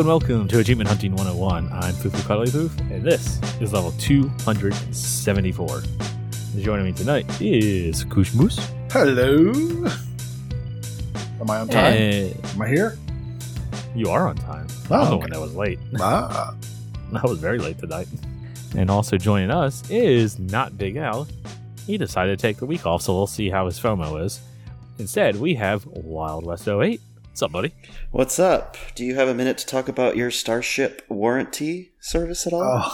and welcome to Achievement Hunting 101. I'm Fufu Cuddly Poof, and this is level 274. Joining me tonight is Koosh Moose. Hello. Am I on time? And Am I here? you are on time. Oh, I'm the okay. one that was late. Ah, I was very late tonight. And also joining us is not Big Al. He decided to take the week off, so we'll see how his FOMO is. Instead, we have Wild West 08. What's up, buddy? What's up? Do you have a minute to talk about your Starship warranty service at all?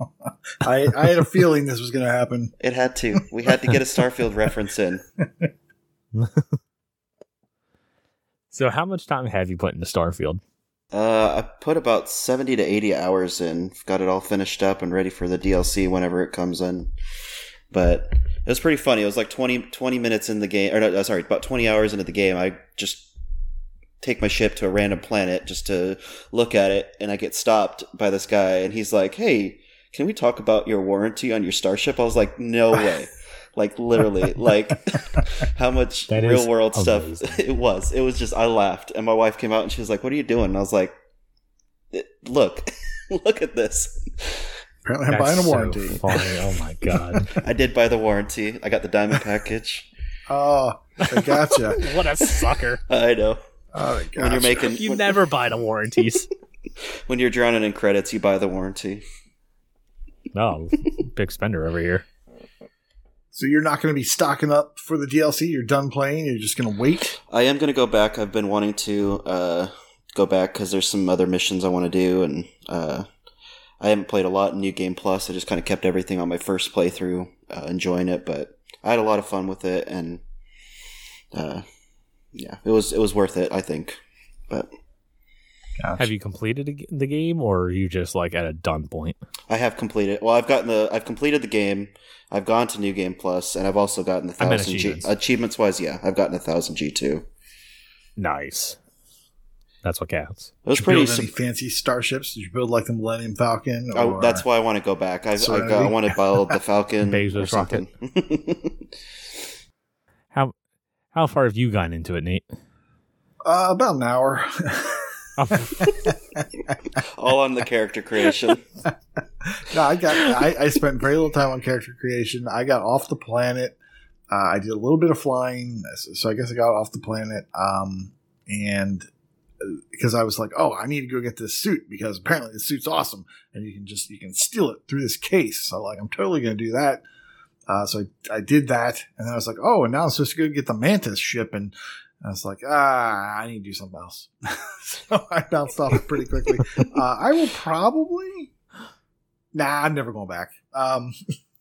oh. I, I had a feeling this was going to happen. It had to. We had to get a Starfield reference in. So, how much time have you put into Starfield? Uh, I put about 70 to 80 hours in. Got it all finished up and ready for the DLC whenever it comes in. But it was pretty funny. It was like 20, 20 minutes in the game, or no, sorry, about 20 hours into the game. I just take my ship to a random planet just to look at it, and I get stopped by this guy, and he's like, hey, can we talk about your warranty on your Starship? I was like, no way. like literally, like how much That is real world stuff it was. It was just I laughed, and my wife came out and she was like, "What are you doing?" And I was like, "Look, look at this. Apparently, I'm That's buying a so warranty. funny. Oh my god. I did buy the warranty. I got the diamond package. Oh, I gotcha. what a sucker. I know. Oh, I. When you're making You when, never buy the warranties. when you're drowning in credits, you buy the warranty. No, big spender over here. So you're not going to be stocking up for the DLC? You're done playing? You're just going to wait? I am going to go back. I've been wanting to uh, go back because there's some other missions I want to do, and uh, I haven't played a lot in New Game Plus. I just kind of kept everything on my first playthrough, uh, enjoying it. But I had a lot of fun with it, and uh, yeah, it was it was worth it. I think. But Have you completed the- the game, or are you just like at a done point? I have completed. Well, I've gotten the. I've completed the game. I've gone to New Game Plus, and I've also gotten the I meant thousand G achievements. achievements wise. Yeah, I've gotten a thousand G two. Nice. That's what counts. It was Did you pretty. build any sim- fancy starships? Did you build like the Millennium Falcon? Oh, that's why I want to go back. I, I, Serenity? I want to build the Falcon Bezos or something. How how far have you gotten into it, Nate? uh, about an hour. Oh, All on the character creation. no, I got. I, I spent very little time on character creation. I got off the planet. Uh, I did a little bit of flying, so I guess I got off the planet. Um, and uh, because I was like, oh, I need to go get this suit because apparently the suit's awesome, and you can just you can steal it through this case. So like, I'm totally going to do that. Uh, so I, I did that, and then I was like, oh, and now I'm supposed to go get the Mantis ship, and I was like, ah, I need to do something else. so I bounced off it pretty quickly. Uh, I will probably. Nah, I'm never going back. Um,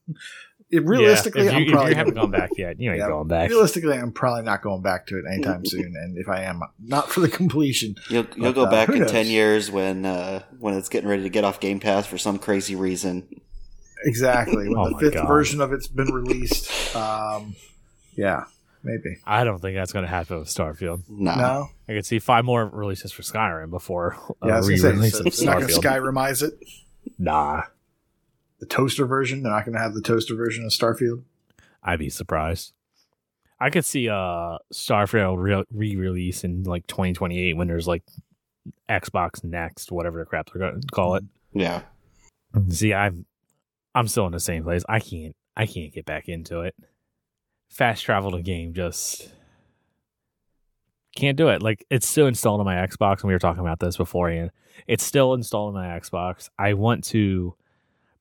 it, realistically, yeah, if you, I'm if you probably haven't gone back yet, you ain't Yeah, going back. Realistically, I'm probably not going back to it anytime soon. And if I am, not for the completion. You'll you'll But, go uh, back in knows? ten years when uh, when it's getting ready to get off Game Pass for some crazy reason. Exactly. When Oh the fifth God. version of it's been released. Um, yeah, maybe. I don't think that's going to happen with Starfield. Nah. No. I could see five more releases for Skyrim before a Yeah, I was going to re-release say, of so it's not going to Skyrimize it. Nah, The toaster version. They're not going to have the toaster version of Starfield. I'd be surprised. I could see uh Starfield re- re-release in like 2028 when there's like Xbox Next, whatever the crap they're going to call it. Yeah. See, I'm I'm still in the same place. I can't I can't get back into it. Fast travel to game just can't do it. Like it's still installed on my Xbox, and we were talking about this beforehand. It's still installed on my Xbox. I want to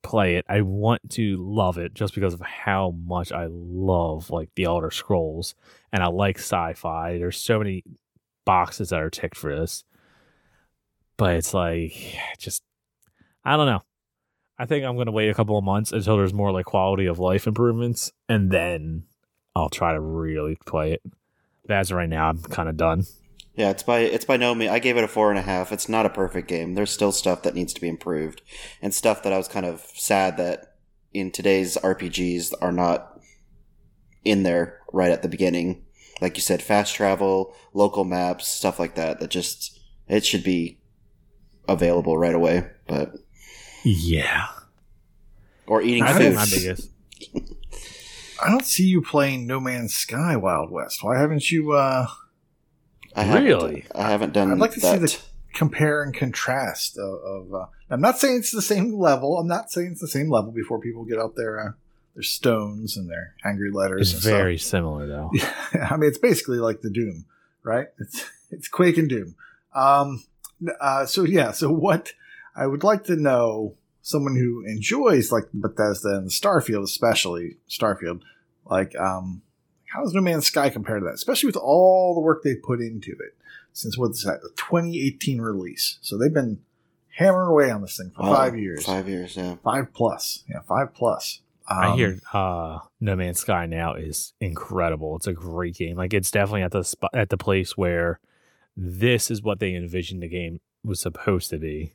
play it. I want to love it just because of how much I love like the Elder Scrolls and I like sci-fi. There's so many boxes that are ticked for this. But it's like just I don't know. I think I'm gonna wait a couple of months until there's more like quality of life improvements, and then I'll try to really play it. But as of right now, I'm kind of done. Yeah, it's by it's by no means. I gave it a four and a half. It's not a perfect game. There's still stuff that needs to be improved, and stuff that I was kind of sad that in today's RPGs are not in there right at the beginning. Like you said, fast travel, local maps, stuff like that. That just it should be available right away. But Yeah, or eating I I don't think my biggest. I don't see you playing No Man's Sky Wild West. Why haven't you? uh I haven't, Really? I haven't done. I'd like to see the compare and contrast of. of uh, I'm not saying it's the same level. I'm not saying it's the same level before people get out their uh, their stones and their angry letters. It's and very similar though. stuff. I mean, it's basically like the Doom, right? It's it's Quake and Doom. Um, uh, so yeah. So what I would like to know, someone who enjoys like Bethesda and Starfield, especially Starfield, like um, how does No Man's Sky compare to that? Especially with all the work they put into it since what's that, the 2018 release. So they've been hammering away on this thing for Wow. five years, five, Five years, yeah. Five plus, yeah, five plus. I Um, hear uh, No Man's Sky now is incredible. It's a great game. Like it's definitely at the spot at the place where this is what they envisioned the game was supposed to be.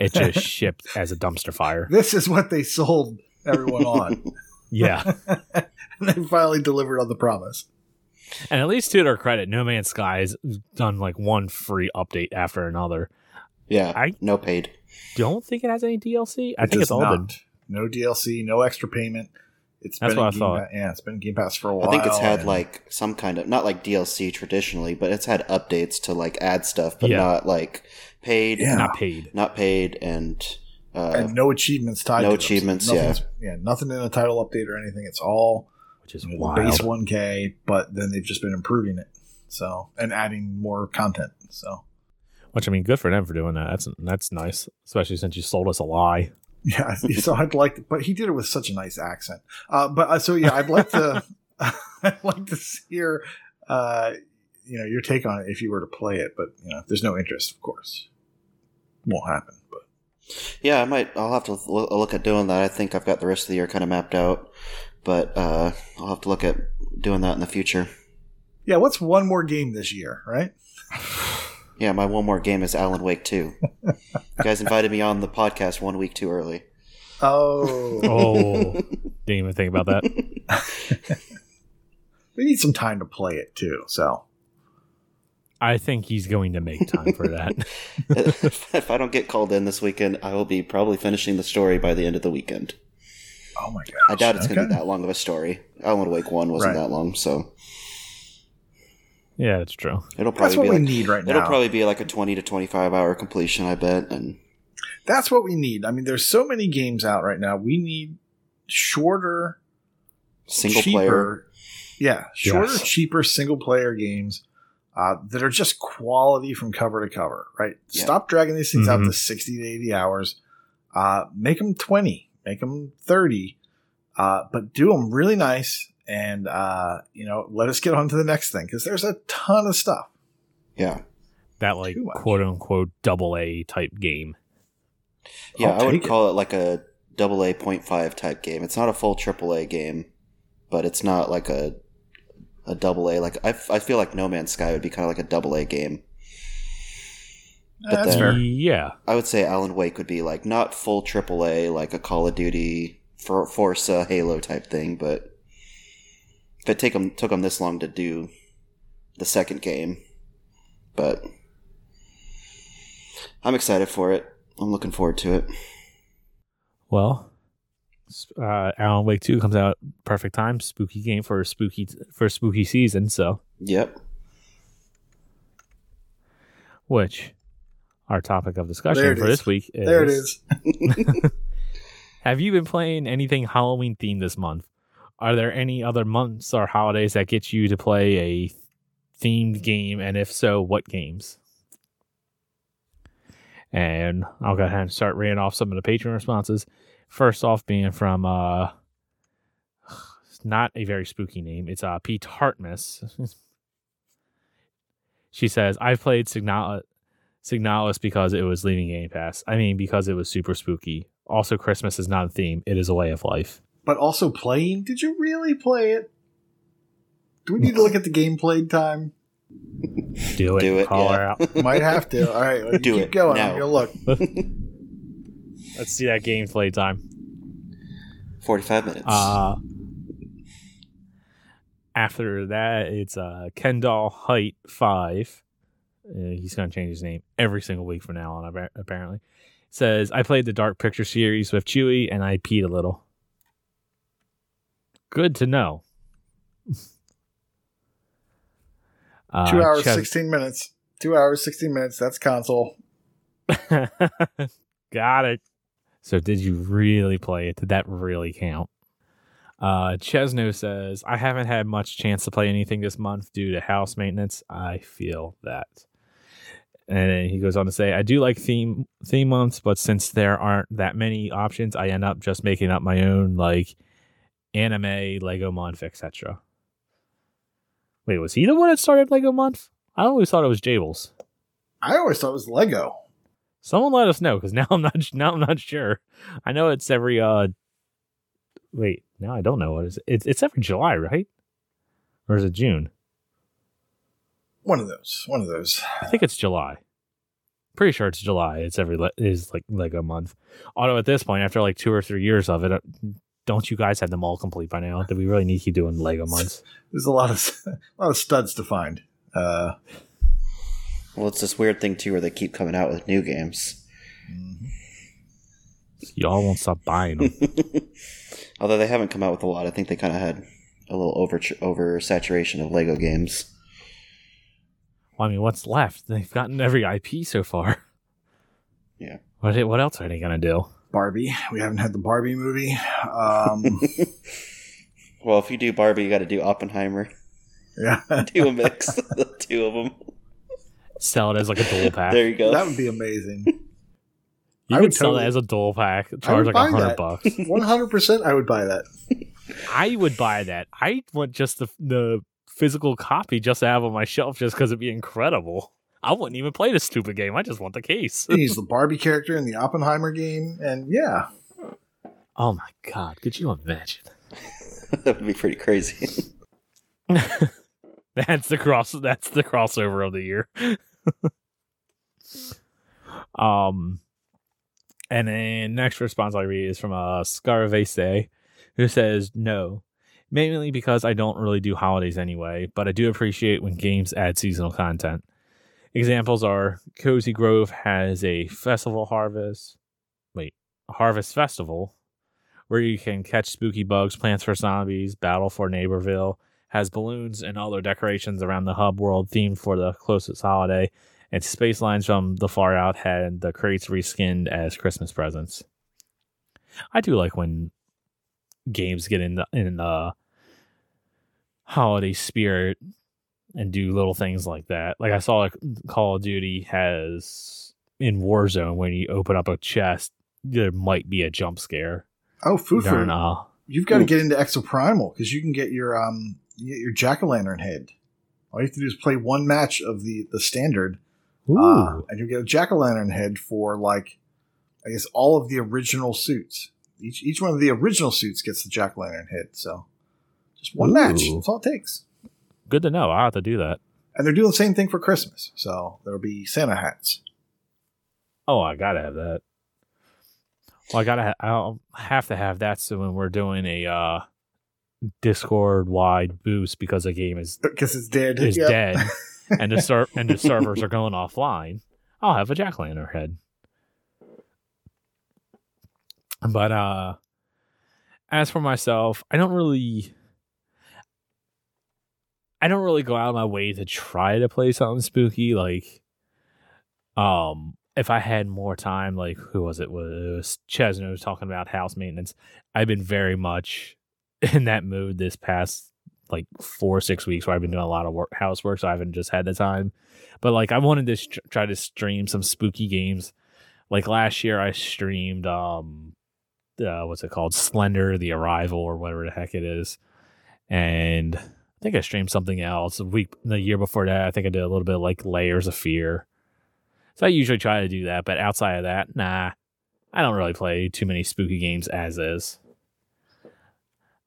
It just shipped as a dumpster fire. this is what they sold everyone on, Yeah, and they finally delivered on the promise. and at least to their credit, No Man's Sky has done like one free update after another. Yeah. I- no paid. Don't think it has any DLC. I It think it's all been. no DLC, no extra payment. It's That's been what I Game thought. Pa- yeah, it's been Game Pass for a while. I think it's had and- like some kind of not like DLC traditionally, but it's had updates to like add stuff, but Yeah. not like paid, Yeah. Not paid. not paid, and uh, and no achievements tied. no to. So achievements, nothing's- yeah, nothing in the title update or anything. It's all Which is wild. base 1K, but then they've just been improving it. So and adding more content. So Which I mean, good for them for doing that. That's that's nice, especially since you sold us a lie. yeah, so I'd like, but he did it with such a nice accent. Uh, but uh, so yeah, I'd like to, I'd like to hear, uh, you know, your take on it if you were to play it. But you know, if there's no interest, of course, won't happen. But yeah, I might. I'll have to look at doing that. I think I've got the rest of the year kind of mapped out, but uh, I'll have to look at doing that in the future. yeah, what's one more game this year, right? Yeah, my one more game is Alan Wake Two. you guys invited me on the podcast one week too early. Oh, Oh, didn't even think about that. we need some time to play it too. So I think he's going to make time for that. if I don't get called in this weekend, I will be probably finishing the story by the end of the weekend. oh my god, I doubt it's going to be that long of a story. Alan Wake One wasn't Right. that long, so yeah, that's true. it'll probably That's probably what be we like, need right now. it'll probably be like a twenty to twenty five hour completion, I bet. And That's what we need. I mean, there's so many games out right now. We need shorter, single cheaper, player. yeah, shorter, Yes. cheaper single player games uh, that are just quality from cover to cover. Right? Yeah. Stop dragging these things out Mhm. to sixty to eighty hours. Uh, make them twenty. Make them thirty. Uh, but do them really nice, and uh, you know, let us get on to the next thing because there's a ton of stuff. Yeah, That like quote unquote double A type game. yeah. I'll I would it. call it like a double A point five type game. It's not a full triple A game, but it's not like a a double A. Like I, f- I feel like No Man's Sky would be kind of like a double A game. But That's then- fair. Yeah, I would say Alan Wake would be like not full triple A, like a Call of Duty, for Forza, Halo type thing, but if it take them took them this long to do the second game, but I'm excited for it. I'm looking forward to it. Well, s- uh, Alan Wake Two comes out perfect time. Spooky game for spooky for spooky season. So, Yep. which our topic of discussion for is. this week is: There it is. Have you been playing anything Halloween themed this month? Are there any other months or holidays that get you to play a themed game? And if so, what games? And I'll go ahead and start reading off some of the Patreon responses. First off, being from uh, it's not a very spooky name. It's uh, Pete Hartmus. she says, "I played Signal- Signalis because it was leaving Game Pass. I mean, because it was super spooky. Also, Christmas is not a theme; it is a way of life." But also playing. Did you really play it? Do we need to look at the game played time? Do it. Do it, Call yeah. her out. Might have to. All right, well, you Do keep it going. now. I'm gonna look. Let's see that game play time. Forty-five minutes. Uh, after that, it's uh, Kendall Height Five. Uh, he's going to change his name every single week from now on. appa- Apparently, says I played the Dark Picture series with Chewie, and I peed a little. Good to know. Uh, Two hours, Ches- sixteen minutes. Two hours, 16 minutes. That's console. Got it. So did you really play it? Did that really count? Uh, Chesno says, I haven't had much chance to play anything this month due to house maintenance. I feel that. And he goes on to say, I do like theme theme months, but since there aren't that many options, I end up just making up my own like anime, Lego month, etc. Wait, was he the one that started Lego month? I always thought it was Jables. I always thought it was Lego. Someone let us know because now I'm not now I'm not sure. I know it's every uh. Wait, now I don't know what is it. It's it's every July, right? Or is it June? One of those. One of those. I think it's July. Pretty sure it's July. It's every le- is like Lego month. Although at this point, after like two or three years of it, uh, don't you guys have them all complete by now? Do we really need to keep doing Lego months? There's a lot of a lot of studs to find. Uh, Well, it's this weird thing too, where they keep coming out with new games. Y'all won't stop buying them. Although they haven't come out with a lot, I think they kind of had a little over over saturation of Lego games. Well, I mean, what's left? They've gotten every IP so far. Yeah. What what else are they gonna do? Barbie. We haven't had the Barbie movie. Um, Well, if you do Barbie, you got to do Oppenheimer. yeah, Do a mix of the two of them. Sell it as like a dual pack. There you go. that would be amazing. you I could would sell totally- it as a dual pack. Charge like a hundred bucks. One hundred percent, I would buy that. I would buy that. I want just the the physical copy just to have on my shelf just because it'd be incredible. I wouldn't even play this stupid game. I just want the case. He's the Barbie character in the Oppenheimer game, and yeah, oh my god! Could you imagine? that would be pretty crazy. That's the cross. That's the crossover of the year. um, and then next response I read is from uh, Scarvese, who says no, mainly because I don't really do holidays anyway, but I do appreciate when games add seasonal content. Examples are Cozy Grove has a festival harvest, wait, harvest festival, where you can catch spooky bugs, plants for zombies, battle for Neighborville, has balloons and other decorations around the hub world themed for the closest holiday, and Spacelines from the far out had the crates reskinned as Christmas presents. I do like when games get in the in the holiday spirit and do little things like that. Like I saw like Call of Duty has in Warzone when you open up a chest, there might be a jump scare. oh, Fufu, During, uh, you've got to get into Exoprimal because you can get your um, your jack o' lantern head. All you have to do is play one match of the the standard, ooh, uh, and you get a jack o' lantern head for like, I guess all of the original suits. Each each one of the original suits gets the jack o' lantern head. So just one match. That's all it takes. good to know. I'll have to do that. And they're doing the same thing for Christmas. So there'll be Santa hats. Oh, I gotta have that. Well, I gotta. Ha- I'll have to have that so when we're doing a uh, Discord wide boost because the game is Because it's dead. is Yep. dead and the ser- and the servers are going offline, I'll have a jack lantern head. But uh, as for myself, I don't really. I don't really go out of my way to try to play something spooky. Like, um, if I had more time, like who was it? It was Chesno was talking about house maintenance. I've been very much in that mood this past like four or six weeks where I've been doing a lot of work, housework, so I haven't just had the time. But like, I wanted to st- try to stream some spooky games. Like last year, I streamed um, uh, what's it called, Slender, The Arrival, or whatever the heck it is, and I think I streamed something else a week. The year before that, I think I did a little bit like Layers of Fear. So I usually try to do that, but outside of that, nah, I don't really play too many spooky games as is.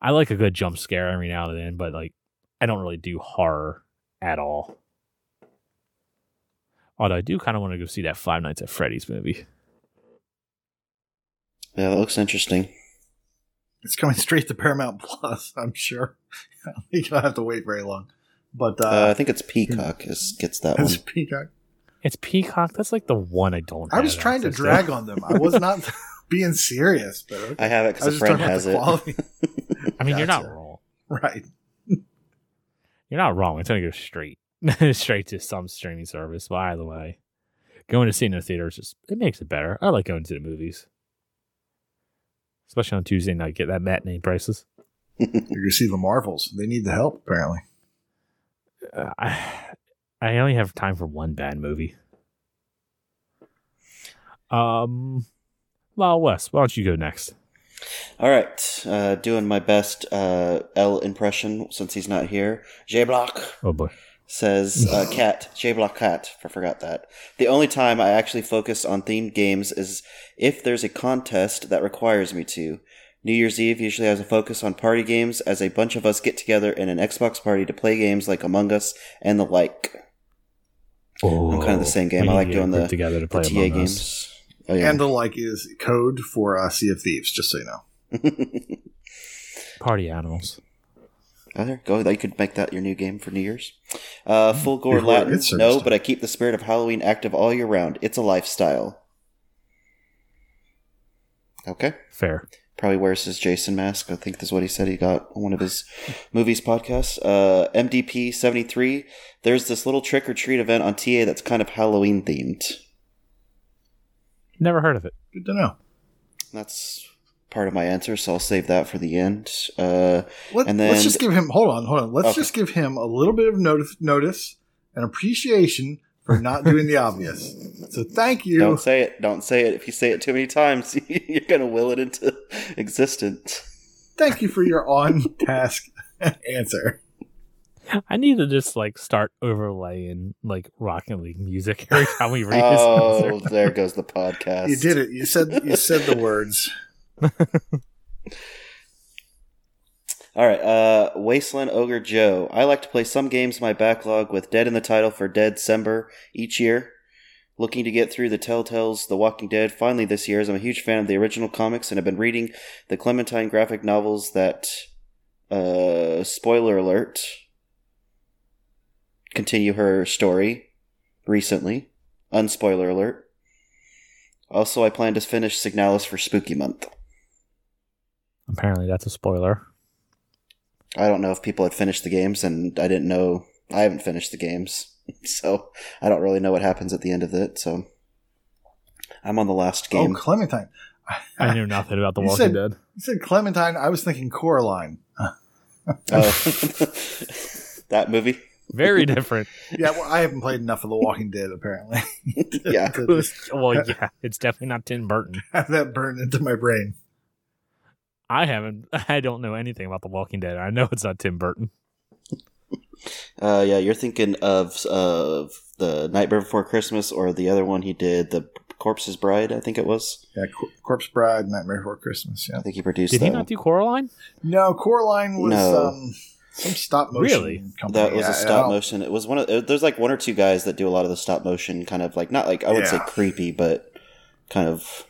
I like a good jump scare every now and then, but like I don't really do horror at all. Although I do kind of want to go see that Five Nights at Freddy's movie. Yeah, that looks interesting. It's coming straight to Paramount Plus, I'm sure. you don't have to wait very long. But uh, Uh, I think it's Peacock is, gets that one. it's Peacock. It's Peacock. That's like the one I don't. I was have trying to access drag on them. I was not being serious, but okay. I have it I because a just friend talking about has the it. I mean, you're not wrong. right. You're not wrong. It's gonna go straight. straight to some streaming service. But either way, going to see in the theater is just it makes it better. I like going to the movies, especially on Tuesday night. Get that matinee prices. You're gonna see the Marvels. They need the help apparently. Uh, I I only have time for one bad movie. Um, well, Wes, why don't you go next? All right, uh, doing my best uh, L impression since he's not here. J Block Oh boy. says uh, cat. J Block cat. I forgot that. The only time I actually focus on themed games is if there's a contest that requires me to. New Year's Eve usually has a focus on party games as a bunch of us get together in an Xbox party to play games like Among Us and the like. Oh, I'm kind of the same game. I like to get a doing the, together to play the TA Among Us. Games. Oh, yeah. And the like is code for uh, Sea of Thieves, just so you know. Party animals. Oh, there go. You could make that your new game for New Year's. Uh, full gore Before Latin. No, but I keep the spirit of Halloween active all year round. It's a lifestyle. Okay. Fair. Probably wears his Jason mask. I think that's what he said he got on one of his movies podcasts. Uh, MDP 73. There's this little trick or treat event on TA that's kind of Halloween themed. Never heard of it. Good to know. That's part of my answer, so I'll save that for the end. Uh, Let, And us just give him. Hold on, hold on. Let's Okay. just give him a little bit of notice, notice and appreciation for not doing the obvious. So thank you. Don't say it. Don't say it. If you say it too many times, you're gonna will it into existence. Thank you for your on task answer. I need to just like start overlaying like Rocket League music every time we read his Oh, answer. there goes the podcast. You did it. You said you said the words. All right, uh, Wasteland Ogre Joe. I like to play some games in my backlog with Dead in the title for Dead December each year. Looking to get through the Telltale's The Walking Dead finally this year, as I'm a huge fan of the original comics and have been reading the Clementine graphic novels that, uh, spoiler alert, continue her story recently. Unspoiler alert. Also, I plan to finish Signalis for Spooky Month. Apparently, that's a spoiler. I don't know if people had finished the games, and I didn't know. I haven't finished the games, so I don't really know what happens at the end of it. So I'm on the last Oh, game. Clementine. I knew nothing about The You Walking said- Dead. You said Clementine. I was thinking Coraline. Oh. that movie. Very different. Yeah, well, I haven't played enough of The Walking Dead apparently. Yeah. to just well, yeah, it's definitely not Tim Burton. have that burned into my brain. I haven't. I don't know anything about The Walking Dead. I know it's not Tim Burton. Uh, yeah, you're thinking of of the Nightmare Before Christmas, or the other one he did, the Corpse's Bride. I think it was. Yeah, Cor- Corpse Bride, Nightmare Before Christmas. Yeah. I think he produced Did that. he one. not do Coraline? No, Coraline was No. um, some stop motion Really? company. That was Yeah, a I stop don't- motion. It was one of. it- There's like one or two guys that do a lot of the stop motion, kind of like not like I would say creepy, but kind of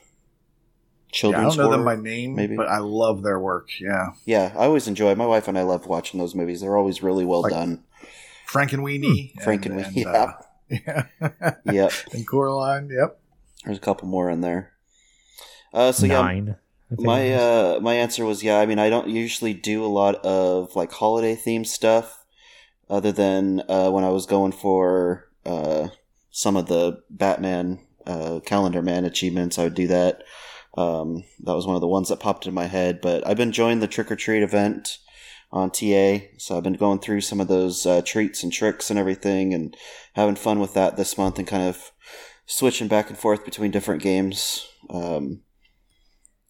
Yeah, I don't know them by name, maybe. but I love their work. Yeah, Yeah, I always enjoy. My wife and I love watching those movies. They're always really well Like- done. Frankenweenie, Frank and Weenie, uh, yeah, Yep. and Coraline. Yep. There's a couple more in there. Uh, so yeah, Nine. I think my uh, my answer was yeah. I mean, I don't usually do a lot of like holiday themed stuff, other than uh, when I was going for uh, some of the Batman uh, Calendar Man achievements. I would do that. Um, that was one of the ones that popped in my head. But I've been enjoying the trick or treat event on TA, so I've been going through some of those uh, treats and tricks and everything, and having fun with that this month, and kind of switching back and forth between different games. Um,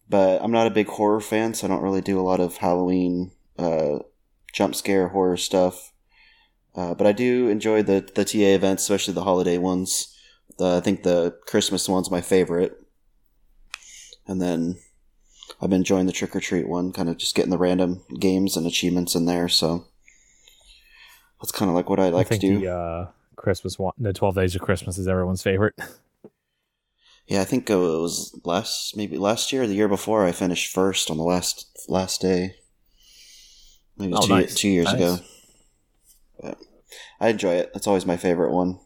but I'm not a big horror fan, so I don't really do a lot of Halloween uh, jump scare horror stuff. Uh, but I do enjoy the the TA events, especially the holiday ones. The, I think the Christmas one's my favorite, and then I've been enjoying the trick or treat one, kind of just getting the random games and achievements in there. So that's kind of like what I like I to do. the uh, Christmas one, the Twelve Days of Christmas is everyone's favorite. Yeah, I think uh, it was last maybe last year or the year before I finished first on the last last day. Maybe Oh, two, nice. two years Nice. ago. But I enjoy it. That's always my favorite one.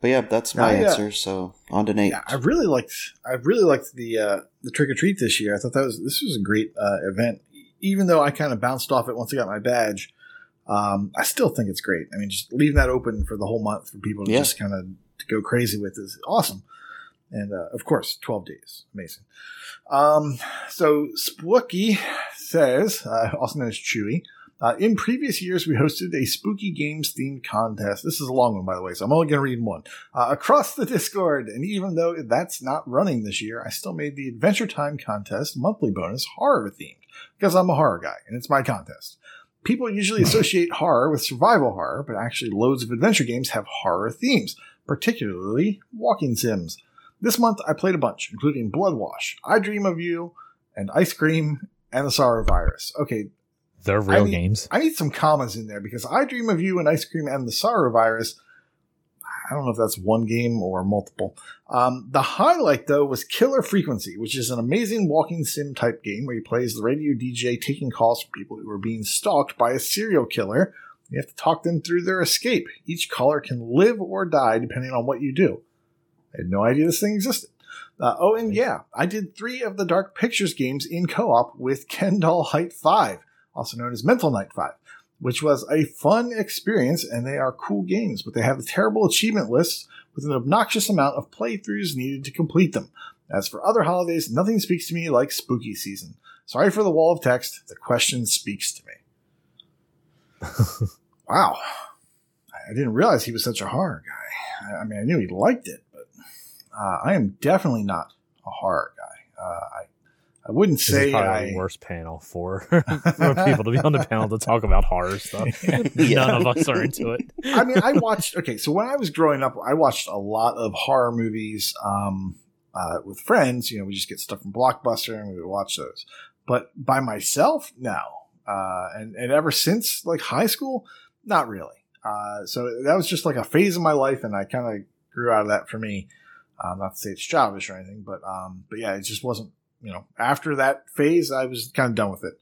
But yeah, that's my Yeah, yeah. answer. So on to Nate. Yeah, I really liked. I really liked the uh, the trick or treat this year. I thought that was this was a great uh, event. Even though I kind of bounced off it once I got my badge, Um, I still think it's great. I mean, just leaving that open for the whole month for people to Yeah. just kind of go crazy with is awesome. And uh, of course, 12 days. Amazing. Um, so Spooky says, uh, also known as Chewie, uh, in previous years, we hosted a spooky games themed contest. This is a long one, by the way, so I'm only going to read one. Uh, across the Discord, and even though that's not running this year, I still made the Adventure Time contest monthly bonus horror themed because I'm a horror guy and it's my contest. People usually associate horror with survival horror, but actually, loads of adventure games have horror themes, particularly walking sims. This month, I played a bunch, including Blood Wash, I Dream of You, and Ice Cream, and the Sorrow Virus. Okay, They're real need- games. I need some commas in there because I Dream of You and Ice Cream and the Sorrow Virus. I don't know if that's one game or multiple. Um, the highlight, though, was Killer Frequency, which is an amazing walking sim type game where you play as the radio DJ taking calls from people who are being stalked by a serial killer. You have to talk them through their escape. Each caller can live or die depending on what you do. I had no idea this thing existed. Uh, oh, and yeah, I did three of the Dark Pictures games in co op with Kendall Height 5 also known as Mental Night 5, which was a fun experience, and they are cool games, but they have terrible achievement lists with an obnoxious amount of playthroughs needed to complete them. As for other holidays, nothing speaks to me like spooky season. Sorry for the wall of text, the question speaks to me. wow. I didn't realize he was such a horror guy. I- I mean, I knew he liked it, but uh, I am definitely not a horror guy. Uh, I I wouldn't This say probably I the worst panel for, for people to be on the panel to talk about horror stuff. Yeah. None of us are into it. I mean, I watched. Okay, so when I was growing up, I watched a lot of horror movies um, uh, with friends. You know, we just get stuff from Blockbuster and we would watch those. But by myself, no. Uh, and and ever since like high school, not really. Uh, so that was just like a phase of my life, and I kind of grew out of that for me. Um, not to say it's childish or anything, but um, but yeah, it just wasn't. You know, after that phase, I was kind of done with it.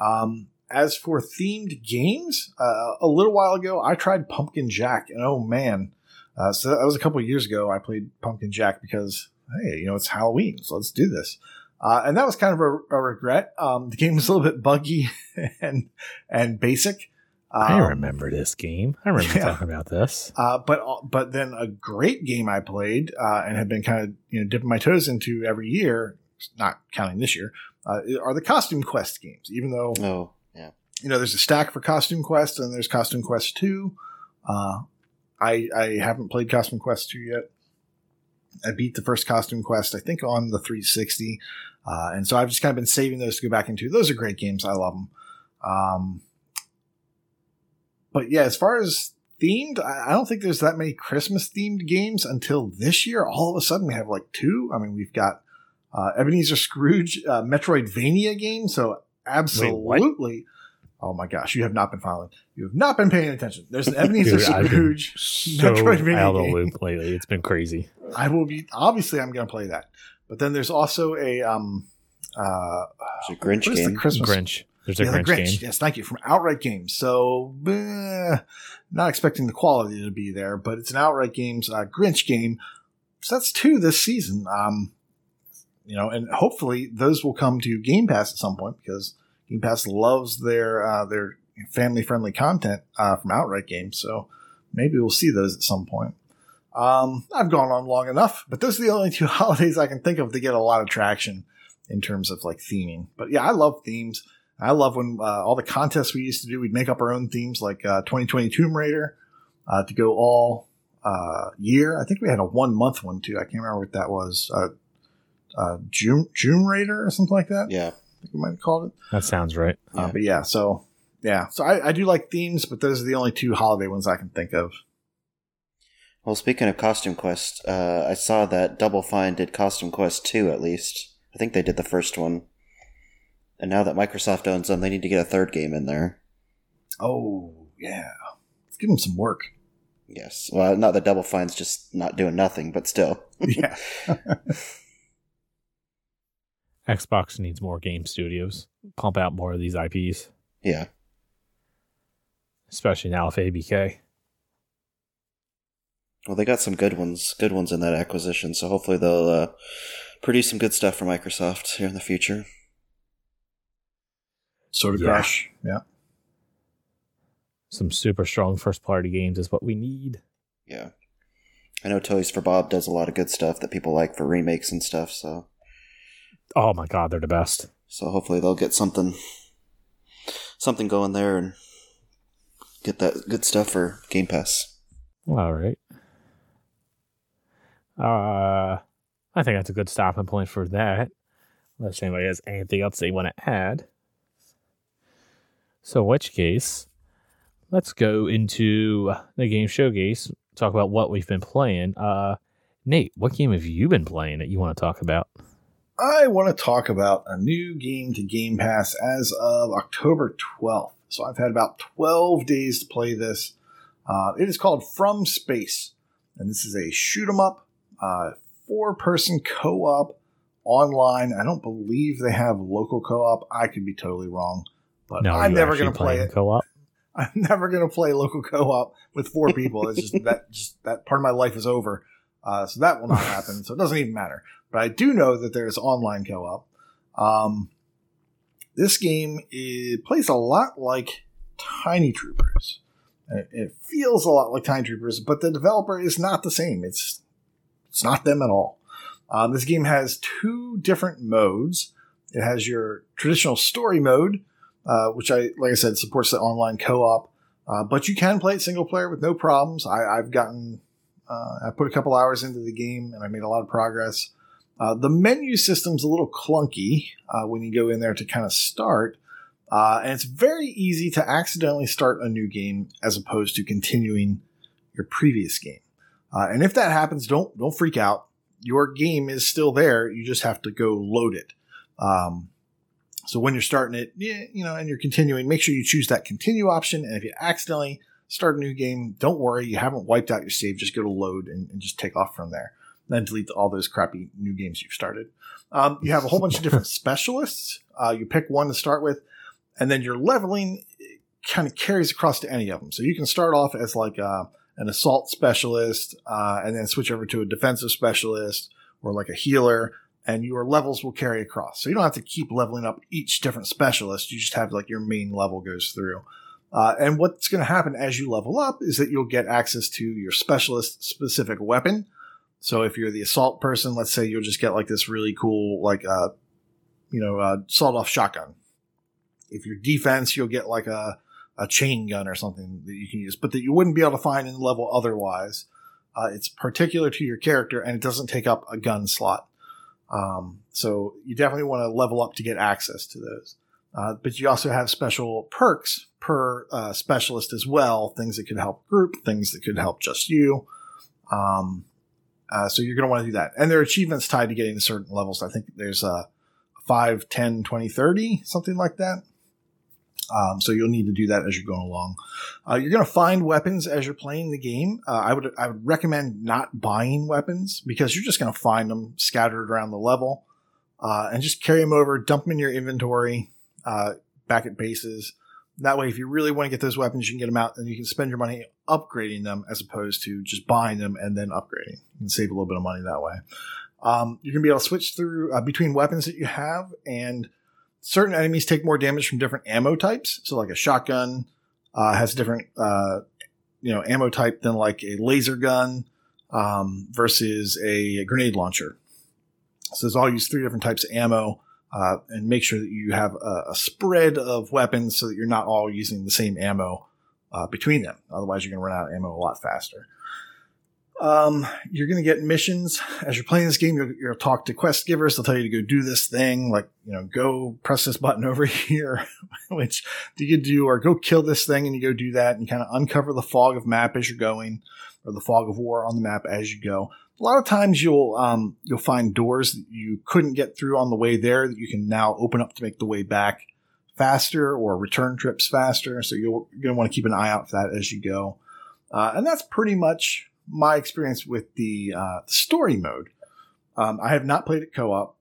Um, as for themed games, uh, a little while ago, I tried Pumpkin Jack, and oh man, uh, so that was a couple of years ago. I played Pumpkin Jack because hey, you know it's Halloween, so let's do this. Uh, and that was kind of a, a regret. Um, the game was a little bit buggy and and basic. I Um, remember this game. I remember yeah. talking about this. uh, but but then a great game I played uh, and have been kind of you know dipping my toes into every year, not counting this year, uh, are the Costume Quest games. Even though Oh, yeah. you know, there's a stack for Costume Quest, and there's Costume Quest Two. Uh, I I haven't played Costume Quest Two yet. I beat the first Costume Quest, I think, on the 360, uh, and so I've just kind of been saving those to go back into. Those are great games. I love them. Um, but yeah, as far as themed, I I don't think there's that many Christmas themed games until this year. All of a sudden, we have like two. I mean, we've got uh, Ebenezer Scrooge uh, Metroidvania game, so absolutely. Oh my gosh, you have not been following. You have not been paying attention. There's an Ebenezer Dude, I've been Scrooge. So Metroidvania out of the game. loop lately. It's been crazy. I will be obviously I'm going to play that. But then there's also a um uh It's a Grinch what is the game. Christmas Grinch. There's a yeah, the Grinch, Grinch. game. Yes, thank you from Outright Games. So eh, not expecting the quality to be there, but it's an Outright Games uh, Grinch game. So that's two this season. Um, you know, and hopefully those will come to Game Pass at some point because Game Pass loves their uh, their family friendly content uh, from Outright Games. So maybe we'll see those at some point. Um, I've gone on long enough, but those are the only two holidays I can think of to get a lot of traction in terms of like theming. But yeah, I love themes. I love when uh, all the contests we used to do, we'd make up our own themes, like uh, 2020 Tomb Raider, uh, to go all uh, year. I think we had a one month one too. I can't remember what that was. Uh, June June Raider or something like that. Yeah. I think we might have called it. That sounds right. Uh, Yeah. but yeah, so yeah, so I, I do like themes, but those are the only two holiday ones I can think of. Well, speaking of Costume Quest, uh, I saw that Double Fine did Costume Quest 2 at least. I think they did the first one. And now that Microsoft owns them, they need to get a third game in there. Oh yeah, let's give them some work. Yes. Well, not that Double Fine's just not doing nothing, but still. yeah, Xbox needs more game studios. Pump out more of these IPs, Yeah. especially now with ABK. Well, they got some good ones, good ones in that acquisition, so hopefully they'll uh, produce some good stuff for Microsoft here in the future. sort of Yeah. crush. Yeah, Some super strong first party games is what we need. Yeah. I know Toys for Bob does a lot of good stuff that people like for remakes and stuff, so Oh my god, they're the best. so hopefully they'll get something something going there and get that good stuff for Game Pass. All right. Uh, I think that's a good stopping point for that. Unless anybody has anything else they want to add. So, in which case, let's go into the game showcase. Talk about what we've been playing. Uh, Nate, what game have you been playing that you want to talk about? I want to talk about a new game to Game Pass as of October 12th. So I've had about 12 days to play this. Uh, it is called From Space, and this is a shoot 'em up, uh, four person co op online. I don't believe they have local co op. I could be totally wrong, but No, I'm never going to play it. co-op. I'm never going to play local co-op with four people. It's just that just that part of my life is over. Uh, so that will not happen. So it doesn't even matter. But I do know that there's online co-op. Um, this game it plays a lot like Tiny Troopers. It, feels a lot like Tiny Troopers, but the developer is not the same. It's it's not them at all. Um, this game has two different modes. It has your traditional story mode, uh, which I, like I said, supports the online co-op. Uh, but you can play it single player with no problems. I, I've gotten, uh, I put a couple hours into the game and I made a lot of progress. Uh, the menu system's a little clunky uh, when you go in there to kind of start, uh, and it's very easy to accidentally start a new game as opposed to continuing your previous game. Uh, and if that happens, don't don't freak out. Your game is still there. You just have to go load it. Um, so when you're starting it, you know, and you're continuing, make sure you choose that continue option. And if you accidentally start a new game, don't worry, you haven't wiped out your save. Just go to load and, and just take off from there. Then delete all those crappy new games you've started. Um, you have a whole bunch of different specialists. Uh, you pick one to start with, and then your leveling kind of carries across to any of them. So you can start off as like uh, an assault specialist, uh, and then switch over to a defensive specialist or like a healer, and your levels will carry across. So you don't have to keep leveling up each different specialist. You just have like your main level goes through. Uh, and what's going to happen as you level up is that you'll get access to your specialist specific weapon. So if you're the assault person, let's say you'll just get like this really cool, like, uh, you know, uh, sawed off shotgun. If you're defense, you'll get like a, a chain gun or something that you can use, but that you wouldn't be able to find in the level otherwise. Uh, it's particular to your character and it doesn't take up a gun slot. Um, so you definitely want to level up to get access to those. Uh, but you also have special perks per uh, specialist as well, things that could help group, things that could help just you. Um, uh, so you're going to want to do that. And there are achievements tied to getting to certain levels. I think there's a 5, 10, 20, 30, something like that. Um, so you'll need to do that as you're going along. Uh, you're going to find weapons as you're playing the game. Uh, I would I would recommend not buying weapons because you're just going to find them scattered around the level, uh, and just carry them over, dump them in your inventory uh, back at bases. That way, if you really want to get those weapons, you can get them out, and you can spend your money upgrading them as opposed to just buying them and then upgrading. Can save a little bit of money that way. Um, you're going to be able to switch through uh, between weapons that you have and certain enemies take more damage from different ammo types. So like a shotgun uh, has a different, uh, you know, ammo type than like a laser gun um, versus a grenade launcher. So there's all use three different types of ammo. Uh, and make sure that you have a, a, spread of weapons so that you're not all using the same ammo uh, between them. Otherwise, you're going to run out of ammo a lot faster. Um, you're going to get missions as you're playing this game. You'll, you'll talk to quest givers. They'll tell you to go do this thing, like, you know, go press this button over here, which you do, or go kill this thing and you go do that and kind of uncover the fog of map as you're going, or the fog of war on the map as you go. A lot of times you'll, um, you'll find doors that you couldn't get through on the way there that you can now open up to make the way back faster or return trips faster. So you're going to want to keep an eye out for that as you go. Uh, and that's pretty much my experience with the uh, story mode. Um, I have not played it co-op,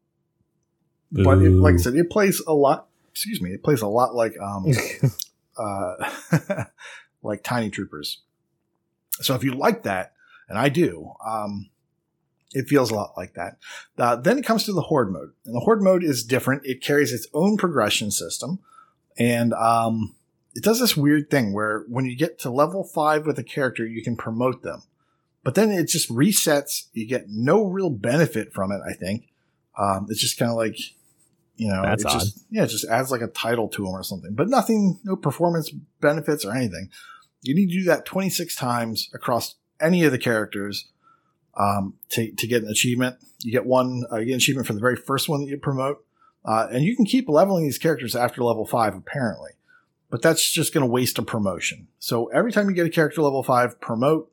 but it, like I said, it plays a lot. Excuse me, it plays a lot like um, uh, like Tiny Troopers. So if you like that, and I do, um, it feels a lot like that. Uh, then it comes to the Horde mode, and the Horde mode is different. It carries its own progression system, and um, it does this weird thing where when you get to level five with a character, you can promote them, but then it just resets. You get no real benefit from it. I think um, it's just kind of like you know, That's it just yeah, it just adds like a title to them or something, but nothing, no performance benefits or anything. You need to do that 26 times across any of the characters um, to, to get an achievement. You get one, uh, you get achievement for the very first one that you promote. Uh, and you can keep leveling these characters after level five, apparently. But that's just going to waste a promotion. So every time you get a character level five, promote,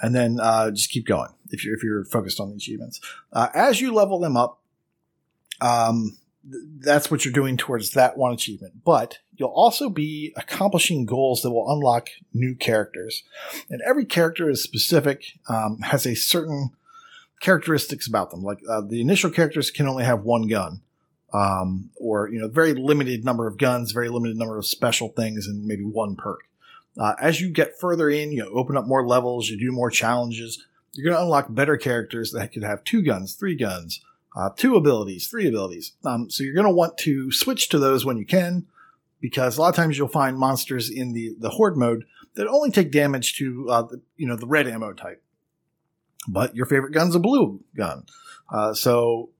and then uh, just keep going if you're if you're focused on the achievements. Uh, as you level them up, um, that's what you're doing towards that one achievement. But you'll also be accomplishing goals that will unlock new characters. And every character is specific, um, has a certain characteristics about them. Like uh, the initial characters can only have one gun. Um, or you know, very limited number of guns, very limited number of special things, and maybe one perk. Uh, as you get further in, you open up more levels, you do more challenges. You're going to unlock better characters that could have two guns, three guns, uh, two abilities, three abilities. Um, so you're going to want to switch to those when you can, because a lot of times you'll find monsters in the the horde mode that only take damage to uh, the, you know the red ammo type, but your favorite gun's a blue gun. Uh, so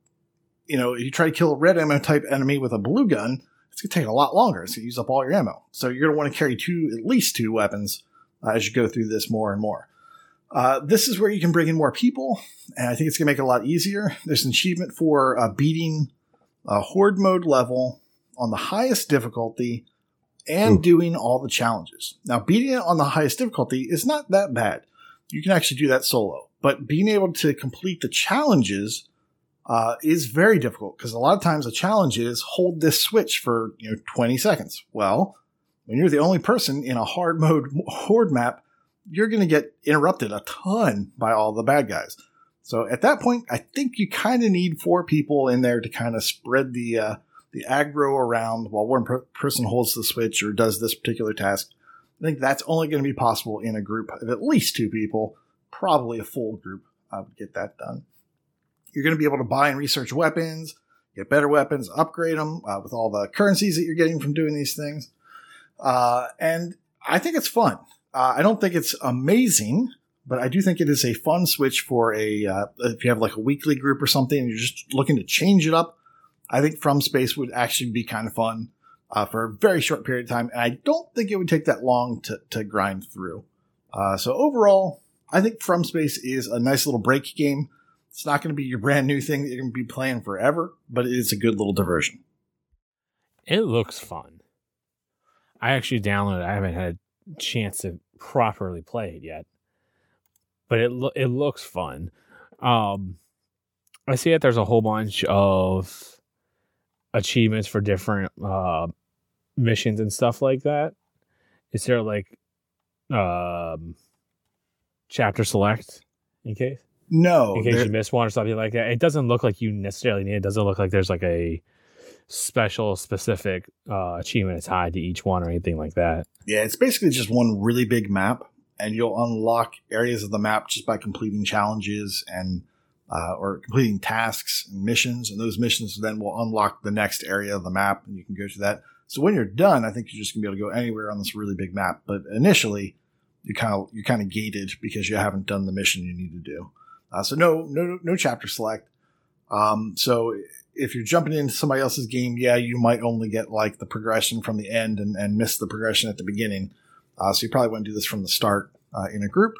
you know if you try to kill a red ammo type enemy with a blue gun, it's going to take a lot longer. It's going to use up all your ammo. So you're going to want to carry two, at least two weapons uh, as you go through this more and more. Uh, this is where you can bring in more people, and I think it's going to make it a lot easier. There's an achievement for uh, beating a horde mode level on the highest difficulty and Ooh. doing all the challenges. Now, beating it on the highest difficulty is not that bad. You can actually do that solo, but being able to complete the challenges uh, is very difficult because a lot of times the challenge is hold this switch for you know 20 seconds. Well, when you're the only person in a hard mode horde map, you're going to get interrupted a ton by all the bad guys. So at that point, I think you kind of need four people in there to kind of spread the uh, the aggro around while one per- person holds the switch or does this particular task. I think that's only going to be possible in a group of at least two people, probably a full group uh, would get that done. You're going to be able to buy and research weapons, get better weapons, upgrade them uh, with all the currencies that you're getting from doing these things. Uh, and I think it's fun. Uh, I don't think it's amazing, but I do think it is a fun switch for a uh, if you have like a weekly group or something and you're just looking to change it up. I think From Space would actually be kind of fun uh, for a very short period of time, and I don't think it would take that long to to grind through. Uh, so overall, I think From Space is a nice little break game. It's not going to be your brand new thing that you're going to be playing forever, but it is a good little diversion. It looks fun. I actually downloaded. I haven't had a chance to properly play it yet, but it lo- it looks fun. Um, I see that there's a whole bunch of achievements for different uh, missions and stuff like that. Is there like um, chapter select in case No, in case you miss one or something like that? It doesn't look like you necessarily need. It doesn't look like there's like a special specific uh, achievement tied to each one or anything like that. Yeah, it's basically just one really big map, and you'll unlock areas of the map just by completing challenges and uh, or completing tasks and missions, and those missions then will unlock the next area of the map, and you can go to that. So when you're done, I think you're just gonna be able to go anywhere on this really big map. But initially, you kind of you're kind of gated because you haven't done the mission you need to do. Uh, so no no no chapter select. Um, so if you're jumping into somebody else's game, yeah, you might only get like the progression from the end and, and miss the progression at the beginning. Uh, so you probably to do this from the start uh, in a group,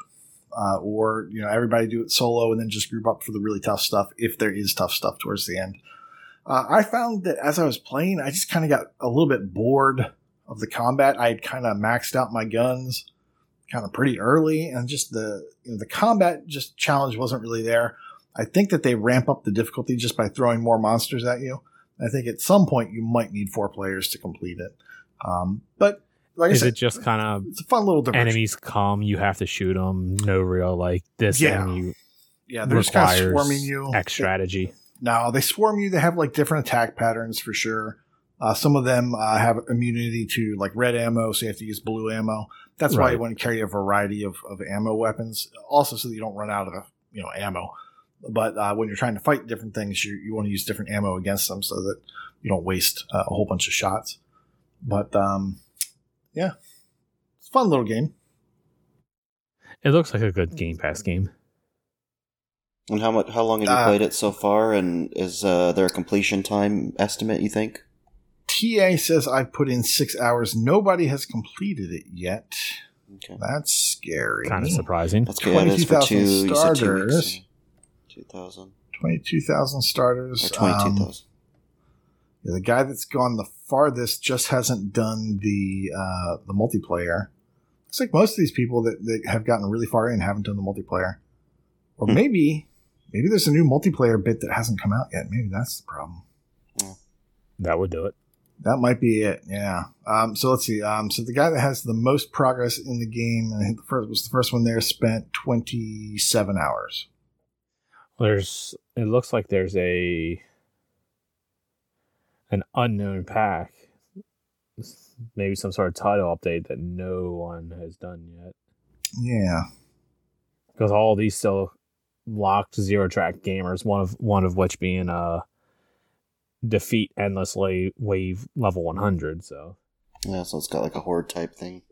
uh, or you know everybody do it solo and then just group up for the really tough stuff if there is tough stuff towards the end. Uh, I found that as I was playing, I just kind of got a little bit bored of the combat. I had kind of maxed out my guns kind of pretty early, and just the you know, the combat just challenge wasn't really there. I think that they ramp up the difficulty just by throwing more monsters at you. I think at some point you might need four players to complete it. Um, but like Is said, it just kind of it's a fun little diversion. enemies come, you have to shoot them? No real like this Yeah. enemy yeah, they're just kind of swarming you. X strategy. No, they swarm you. They have like different attack patterns for sure. Uh, some of them uh, have immunity to like red ammo, so you have to use blue ammo. That's why you want to carry a variety of, of ammo weapons, also so that you don't run out of you know ammo. But uh, when you're trying to fight different things, you, you want to use different ammo against them so that you don't waste uh, a whole bunch of shots. But um, yeah, it's a fun little game. It looks like a good Game Pass game. And how much? How long have you uh, played it so far? And is uh, there a completion time estimate? You think? TA says I've put in six hours. Nobody has completed it yet. Okay. That's scary. Kind of surprising. That's good. Twenty-two thousand starters. 2,000. 22,000 starters. 22,000. Um, yeah, the guy that's gone the farthest just hasn't done the uh, the multiplayer. It's like most of these people that, that have gotten really far in haven't done the multiplayer. Or hmm. maybe maybe there's a new multiplayer bit that hasn't come out yet. Maybe that's the problem. Yeah. That would do it. That might be it. Yeah. Um, so let's see. Um, so the guy that has the most progress in the game, I think the first was the first one there, spent 27 hours. There's. It looks like there's a an unknown pack. Maybe some sort of title update that no one has done yet. Yeah. Because all these still locked zero track gamers. One of one of which being uh defeat endlessly wave level 100. So Yeah, so it's got like a horde type thing.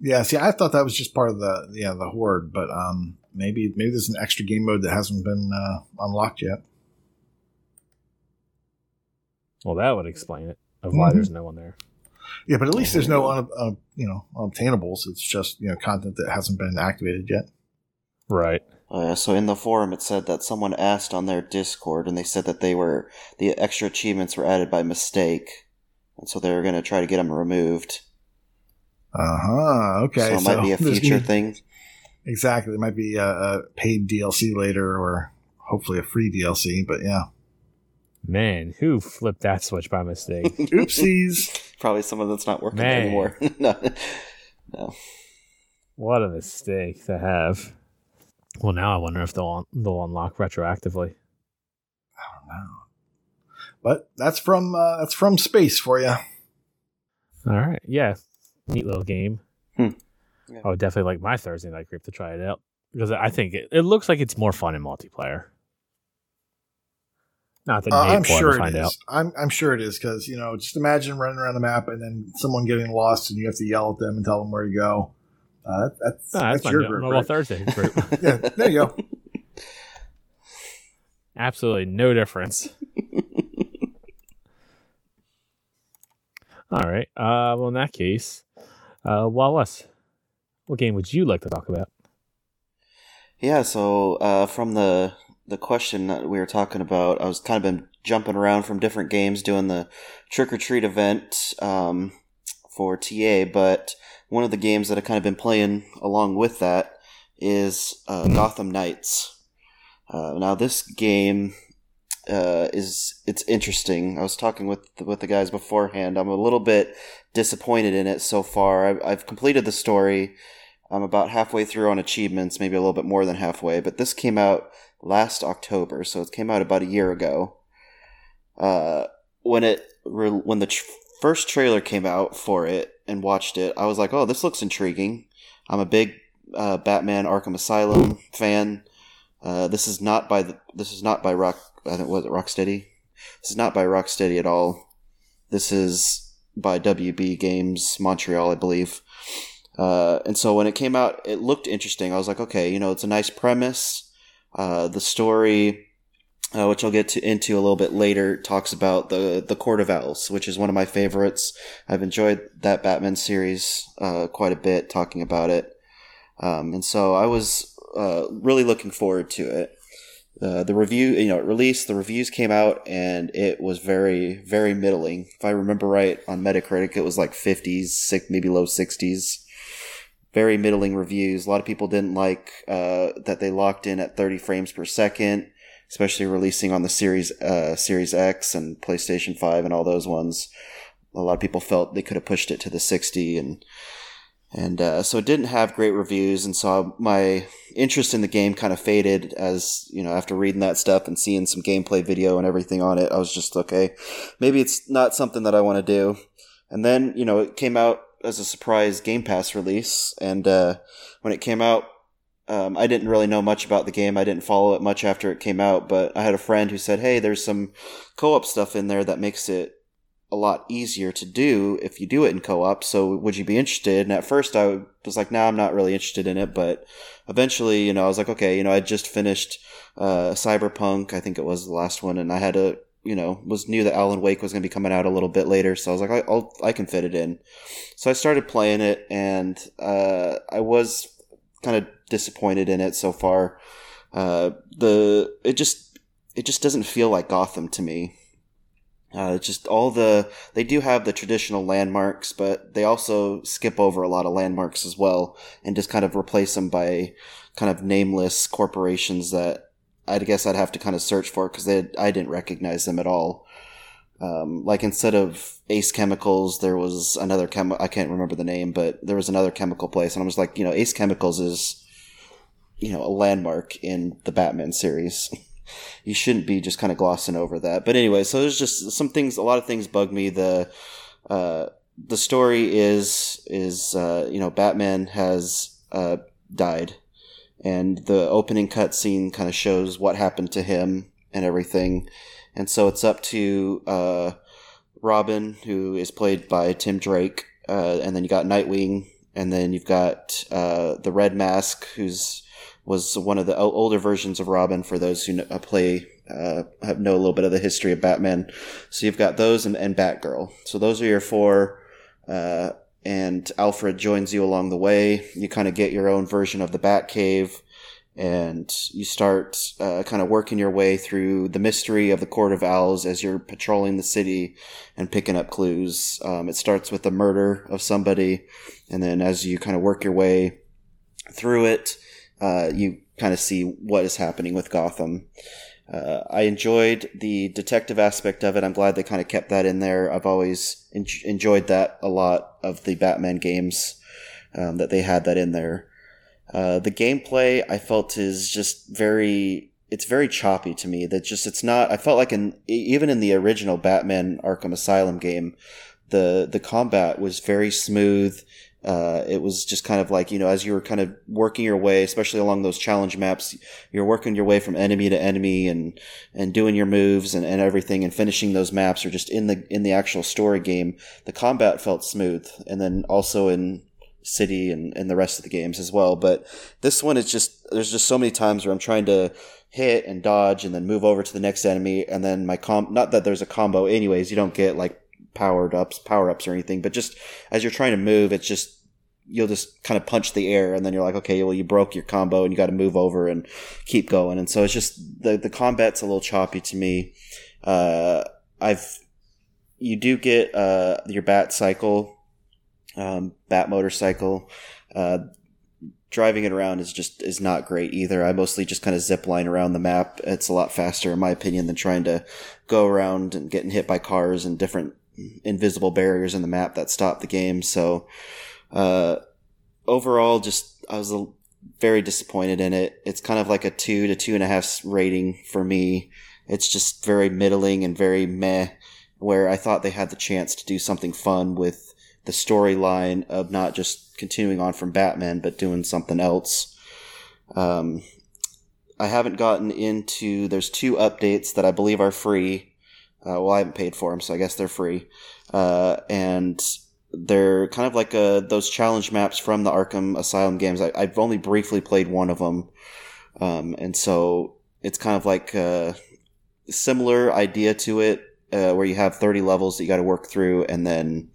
Yeah. See, I thought that was just part of the yeah the horde, but um, maybe maybe there's an extra game mode that hasn't been uh, unlocked yet. well, that would explain it of why Mhm. there's no one there. Yeah, but at least there's no un, uh, you know unobtainables. It's just you know content that hasn't been activated yet. Right. Uh, so in the forum, it said that someone asked on their Discord, and they said that they were the extra achievements were added by mistake, and so they were going to try to get them removed. Uh huh. Okay. so it might be a there's future gonna- thing. Exactly. It might be a, a paid DLC later, or hopefully a free DLC. But yeah. Man, who flipped that switch by mistake? Oopsies. Probably someone that's not working Man. anymore. no, no. what a mistake to have. Well, now I wonder if they'll they'll unlock retroactively. Wow. But that's from uh, that's from space for you. All right, yeah, neat little game. Hmm. Yeah. I would definitely like my Thursday night group to try it out because I think it, it looks like it's more fun in multiplayer. Not that Uh, Nate I'm sure it find is. out. I'm I'm sure it is because you know just imagine running around the map and then someone getting lost and you have to yell at them and tell them where to go. Uh, that, that's No, that's, my your group. Well, right? Thursday group. yeah, there you go. Absolutely no difference. All right. Uh, well, in that case, uh, Wallace, what game would you like to talk about? Yeah, so uh, from the the question that we were talking about, I was kind of been jumping around from different games doing the trick or treat event um, for TA, but one of the games that I kind of been playing along with that is uh, Gotham Knights. Uh, now this game uh, is it's interesting. I was talking with with the guys beforehand. I'm a little bit disappointed in it so far. I've, I've completed the story. I'm about halfway through on achievements, maybe a little bit more than halfway. But this came out last October, so it came out about a year ago. Uh, when it re- when the tr- first trailer came out for it and watched it, I was like, "Oh, this looks intriguing." I'm a big uh, Batman Arkham Asylum fan. Uh, this is not by the this is not by Rock. I think was it Rocksteady. This is not by Rocksteady at all. This is by WB Games Montreal, I believe. Uh, and so when it came out, it looked interesting. I was like, okay, you know, it's a nice premise. Uh, the story, uh, which I'll get to, into a little bit later, talks about the the Court of Owls, which is one of my favorites. I've enjoyed that Batman series uh, quite a bit, talking about it. Um, and so I was uh, really looking forward to it. Uh, the review, you know, it released, the reviews came out, and it was very, very middling. If I remember right, on Metacritic, it was like 50s, six, maybe low 60s. Very middling reviews. A lot of people didn't like uh, that they locked in at 30 frames per second, especially releasing on the Series uh, Series X and PlayStation 5 and all those ones. A lot of people felt they could have pushed it to the 60 and and uh, so it didn't have great reviews and so my interest in the game kind of faded as you know after reading that stuff and seeing some gameplay video and everything on it i was just okay maybe it's not something that i want to do. And then you know it came out as a surprise game pass release and uh, when it came out um, i didn't really know much about the game. I didn't follow it much after it came out but i had a friend who said hey there's some co-op stuff in there that makes it a lot easier to do if you do it in co-op. So would you be interested? And at first I was like, no, nah, I'm not really interested in it. But eventually, you know, I was like, okay, you know, I just finished uh, Cyberpunk. I think it was the last one, and I had a, you know, was knew that Alan Wake was going to be coming out a little bit later. So I was like, I, will I can fit it in. So I started playing it, and uh, I was kind of disappointed in it so far. Uh, the it just it just doesn't feel like Gotham to me. Uh, just all the they do have the traditional landmarks, but they also skip over a lot of landmarks as well, and just kind of replace them by kind of nameless corporations that I guess I'd have to kind of search for because I didn't recognize them at all. Um, like instead of Ace Chemicals, there was another chem. I can't remember the name, but there was another chemical place, and I was like, you know, Ace Chemicals is, you know, a landmark in the Batman series. you shouldn't be just kind of glossing over that. But anyway, so there's just some things. A lot of things bug me. The uh, the story is is uh, you know Batman has uh, died, and the opening cutscene kind of shows what happened to him and everything, and so it's up to uh, Robin, who is played by Tim Drake, uh, and then you got Nightwing, and then you've got uh, the Red Mask, who's was one of the older versions of Robin for those who uh, play uh, know a little bit of the history of Batman. So you've got those and, and Batgirl. So those are your four. Uh, and Alfred joins you along the way. You kind of get your own version of the Batcave, and you start uh, kind of working your way through the mystery of the Court of Owls as you're patrolling the city and picking up clues. Um, it starts with the murder of somebody, and then as you kind of work your way through it, uh, you kind of see what is happening with Gotham. Uh, I enjoyed the detective aspect of it. I'm glad they kind of kept that in there. I've always en- enjoyed that a lot of the Batman games um, that they had that in there. Uh, the gameplay I felt is just very it's very choppy to me. That just it's not. I felt like in even in the original Batman Arkham Asylum game, the the combat was very smooth. Uh, it was just kind of like, you know, as you were kind of working your way, especially along those challenge maps, you're working your way from enemy to enemy and, and doing your moves and, and everything and finishing those maps or just in the, in the actual story game. The combat felt smooth. And then also in City and, and the rest of the games as well. But this one is just, there's just so many times where I'm trying to hit and dodge and then move over to the next enemy. And then my comp, not that there's a combo anyways, you don't get like powered ups, power ups or anything, but just as you're trying to move, it's just you'll just kind of punch the air and then you're like, okay, well you broke your combo and you got to move over and keep going. And so it's just the the combat's a little choppy to me. Uh, I've you do get uh, your bat cycle, um, bat motorcycle. Uh, driving it around is just is not great either. I mostly just kind of zip line around the map. It's a lot faster in my opinion than trying to go around and getting hit by cars and different invisible barriers in the map that stop the game. So uh, overall, just I was very disappointed in it. It's kind of like a two to two and a half rating for me. It's just very middling and very meh. Where I thought they had the chance to do something fun with the storyline of not just continuing on from Batman, but doing something else. Um, I haven't gotten into. There's two updates that I believe are free. Uh, well, I haven't paid for them, so I guess they're free. Uh, and they're kind of like uh, those challenge maps from the Arkham Asylum games. I, have only briefly played one of them, um, and so it's kind of like a similar idea to it, uh, where you have thirty levels that you got to work through, and then,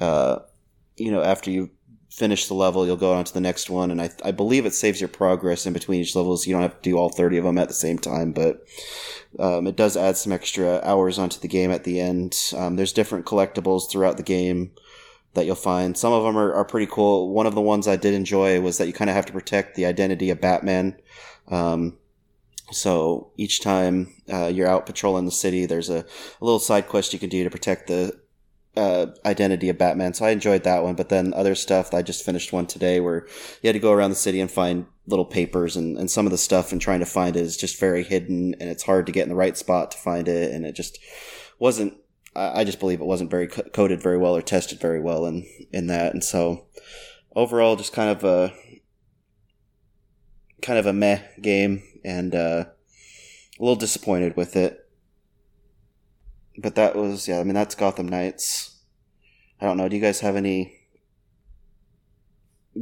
uh, you know, after you finish the level, you'll go on to the next one, and I, I believe it saves your progress in between each level, so you don't have to do all thirty of them at the same time, but. Um, it does add some extra hours onto the game at the end. Um, there's different collectibles throughout the game that you'll find. Some of them are, are pretty cool. One of the ones I did enjoy was that you kind of have to protect the identity of Batman. Um, so each time uh, you're out patrolling the city, there's a, a, little side quest you can do to protect the uh, identity of Batman. So I enjoyed that one. But then other stuff, I just finished one today where you had to go around the city and find little papers and, and some of the stuff and trying to find it is just very hidden and it's hard to get in the right spot to find it. And it just wasn't, I, just believe it wasn't very co- coded very well or tested very well in, in that. And so overall, just kind of a, kind of a meh game and, uh, a little disappointed with it. But that was yeah. I mean, that's Gotham Knights. I don't know. Do you guys have any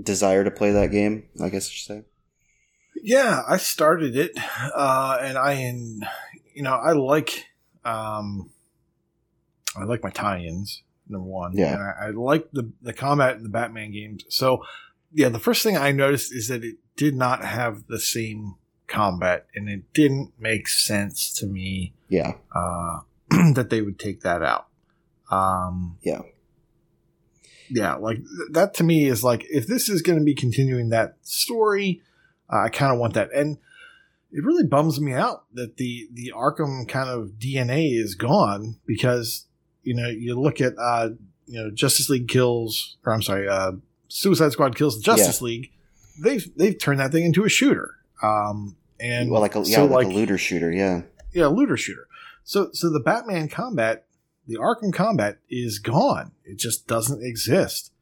desire to play that game? I guess I should say. Yeah, I started it, uh, and I, in, you know, I like, um, I like my tie-ins. Number one, Yeah. and I, I like the the combat in the Batman games. So, yeah, the first thing I noticed is that it did not have the same combat, and it didn't make sense to me Yeah, uh, that they would take that out. Um, Yeah. yeah, like th- that to me is like if this is going to be continuing that story, uh, I kind of want that, and it really bums me out that the the Arkham kind of DNA is gone because you know you look at uh, you know Justice League kills, or I'm sorry, uh, Suicide Squad kills the Justice League. They've they've turned that thing into a shooter. Um, and well, like a yeah, so, like, a looter shooter. Yeah, yeah, looter shooter. So so the Batman combat, the Arkham combat is gone. It just doesn't exist.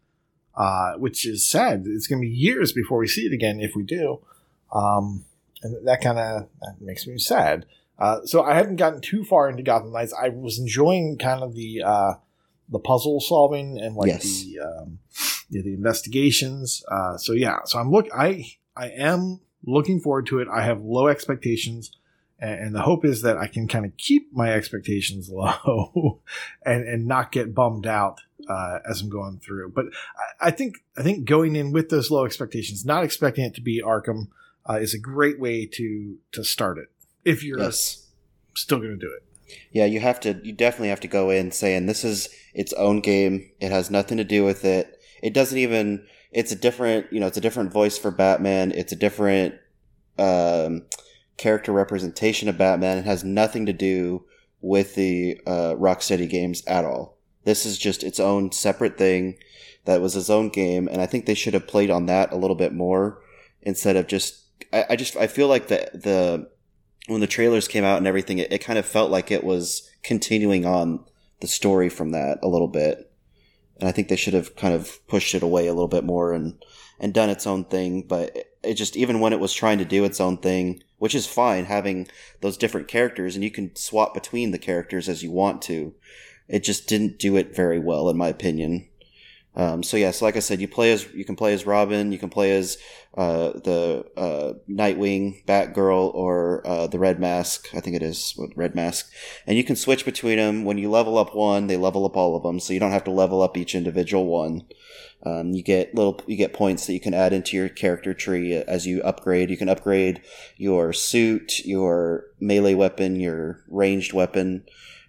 Uh, which is sad. It's going to be years before we see it again if we do. Um, and that kind of that makes me sad. Uh, so I hadn't gotten too far into Gotham Knights. I was enjoying kind of the uh, the puzzle solving and like Yes. the um, yeah, the investigations. Uh, so yeah, so I'm look I I am looking forward to it. I have low expectations and, and the hope is that I can kind of keep my expectations low and and not get bummed out uh, as I'm going through. But I, I think I think going in with those low expectations, not expecting it to be Arkham, uh, is a great way to to start it if you're yes, still going to do it. yeah. You have to. You definitely have to go in saying this is its own game. It has nothing to do with it. It doesn't even. It's a different. You know, it's a different voice for Batman. It's a different um, character representation of Batman. It has nothing to do with the uh, Rocksteady games at all. This is just its own separate thing that was its own game, and I think they should have played on that a little bit more instead of just. I, I just I feel like the the when the trailers came out and everything, it, it kind of felt like it was continuing on the story from that a little bit, and I think they should have kind of pushed it away a little bit more and and done its own thing. But it, it just even when it was trying to do its own thing, which is fine, having those different characters and you can swap between the characters as you want to, it just didn't do it very well, in my opinion. Um, so yes, like I said, you play as you can play as Robin, you can play as uh, the uh, Nightwing, Batgirl, or uh, the Red Mask. I think it is Red Mask, and you can switch between them. When you level up one, they level up all of them, so you don't have to level up each individual one. Um, you get little, you get points that you can add into your character tree as you upgrade. You can upgrade your suit, your melee weapon, your ranged weapon,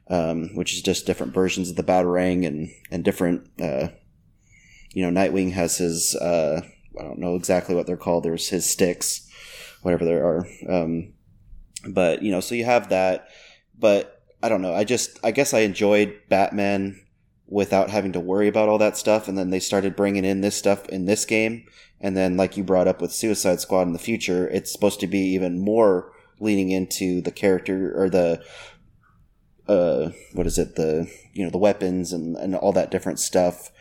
um, which is just different versions of the batarang and and different. Uh, you know, Nightwing has his. Uh, I don't know exactly what they're called. There's his sticks, whatever there are. Um, but you know, so you have that. But I don't know. I just, I guess I enjoyed Batman without having to worry about all that stuff. And then they started bringing in this stuff in this game. And then, like you brought up with Suicide Squad in the future, it's supposed to be even more leaning into the character or the, uh, what is it? The, you know, the weapons and, and all that different stuff.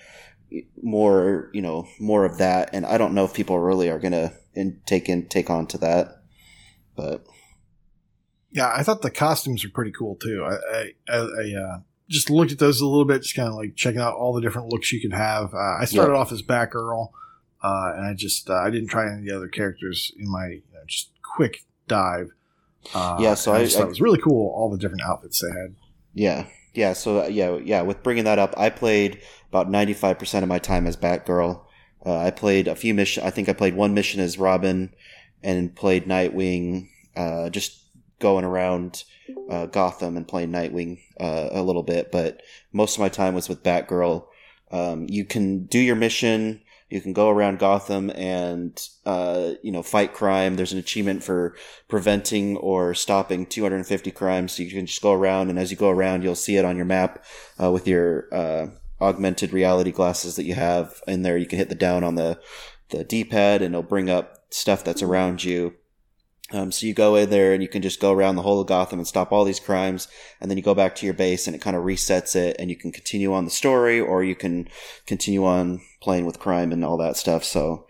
More, you know, more of that. And I don't know if people really are in, take in, take on to that. But Yeah, I thought the costumes were pretty cool too. I, I, I uh, just looked at those a little bit, just kind of like checking out all the different looks you could have. Uh, I started Yeah. off as Batgirl, uh, and I just uh, I didn't try any of the other characters in my you know, just quick dive. Uh, Yeah, so I- just thought I- it was really cool all the different outfits they had. Yeah, yeah. So uh, yeah, yeah. With bringing that up, I played about ninety five percent of my time as Batgirl. Uh, I played a few mission. I think I played one mission as Robin, and played Nightwing. Uh, just going around uh, Gotham and playing Nightwing uh, a little bit, but most of my time was with Batgirl. Um, you can do your mission. You can go around Gotham and uh, you know fight crime. There's an achievement for preventing or stopping 250 crimes. So you can just go around, and as you go around, you'll see it on your map uh, with your uh, augmented reality glasses that you have in there. You can hit the down on the the D-pad, and it'll bring up stuff that's around you. Um, so you go in there and you can just go around the whole of Gotham and stop all these crimes, and then you go back to your base and it kind of resets it, and you can continue on the story, or you can continue on playing with crime and all that stuff. So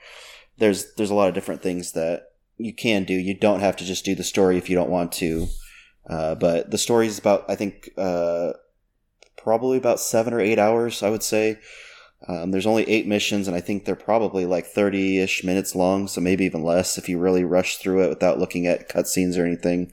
there's there's a lot of different things that you can do. You don't have to just do the story if you don't want to. Uh, but the story is about I think uh, probably about seven or eight hours, I would say. Um, there's only eight missions, and I think they're probably like 30 ish minutes long, so maybe even less if you really rush through it without looking at cutscenes or anything.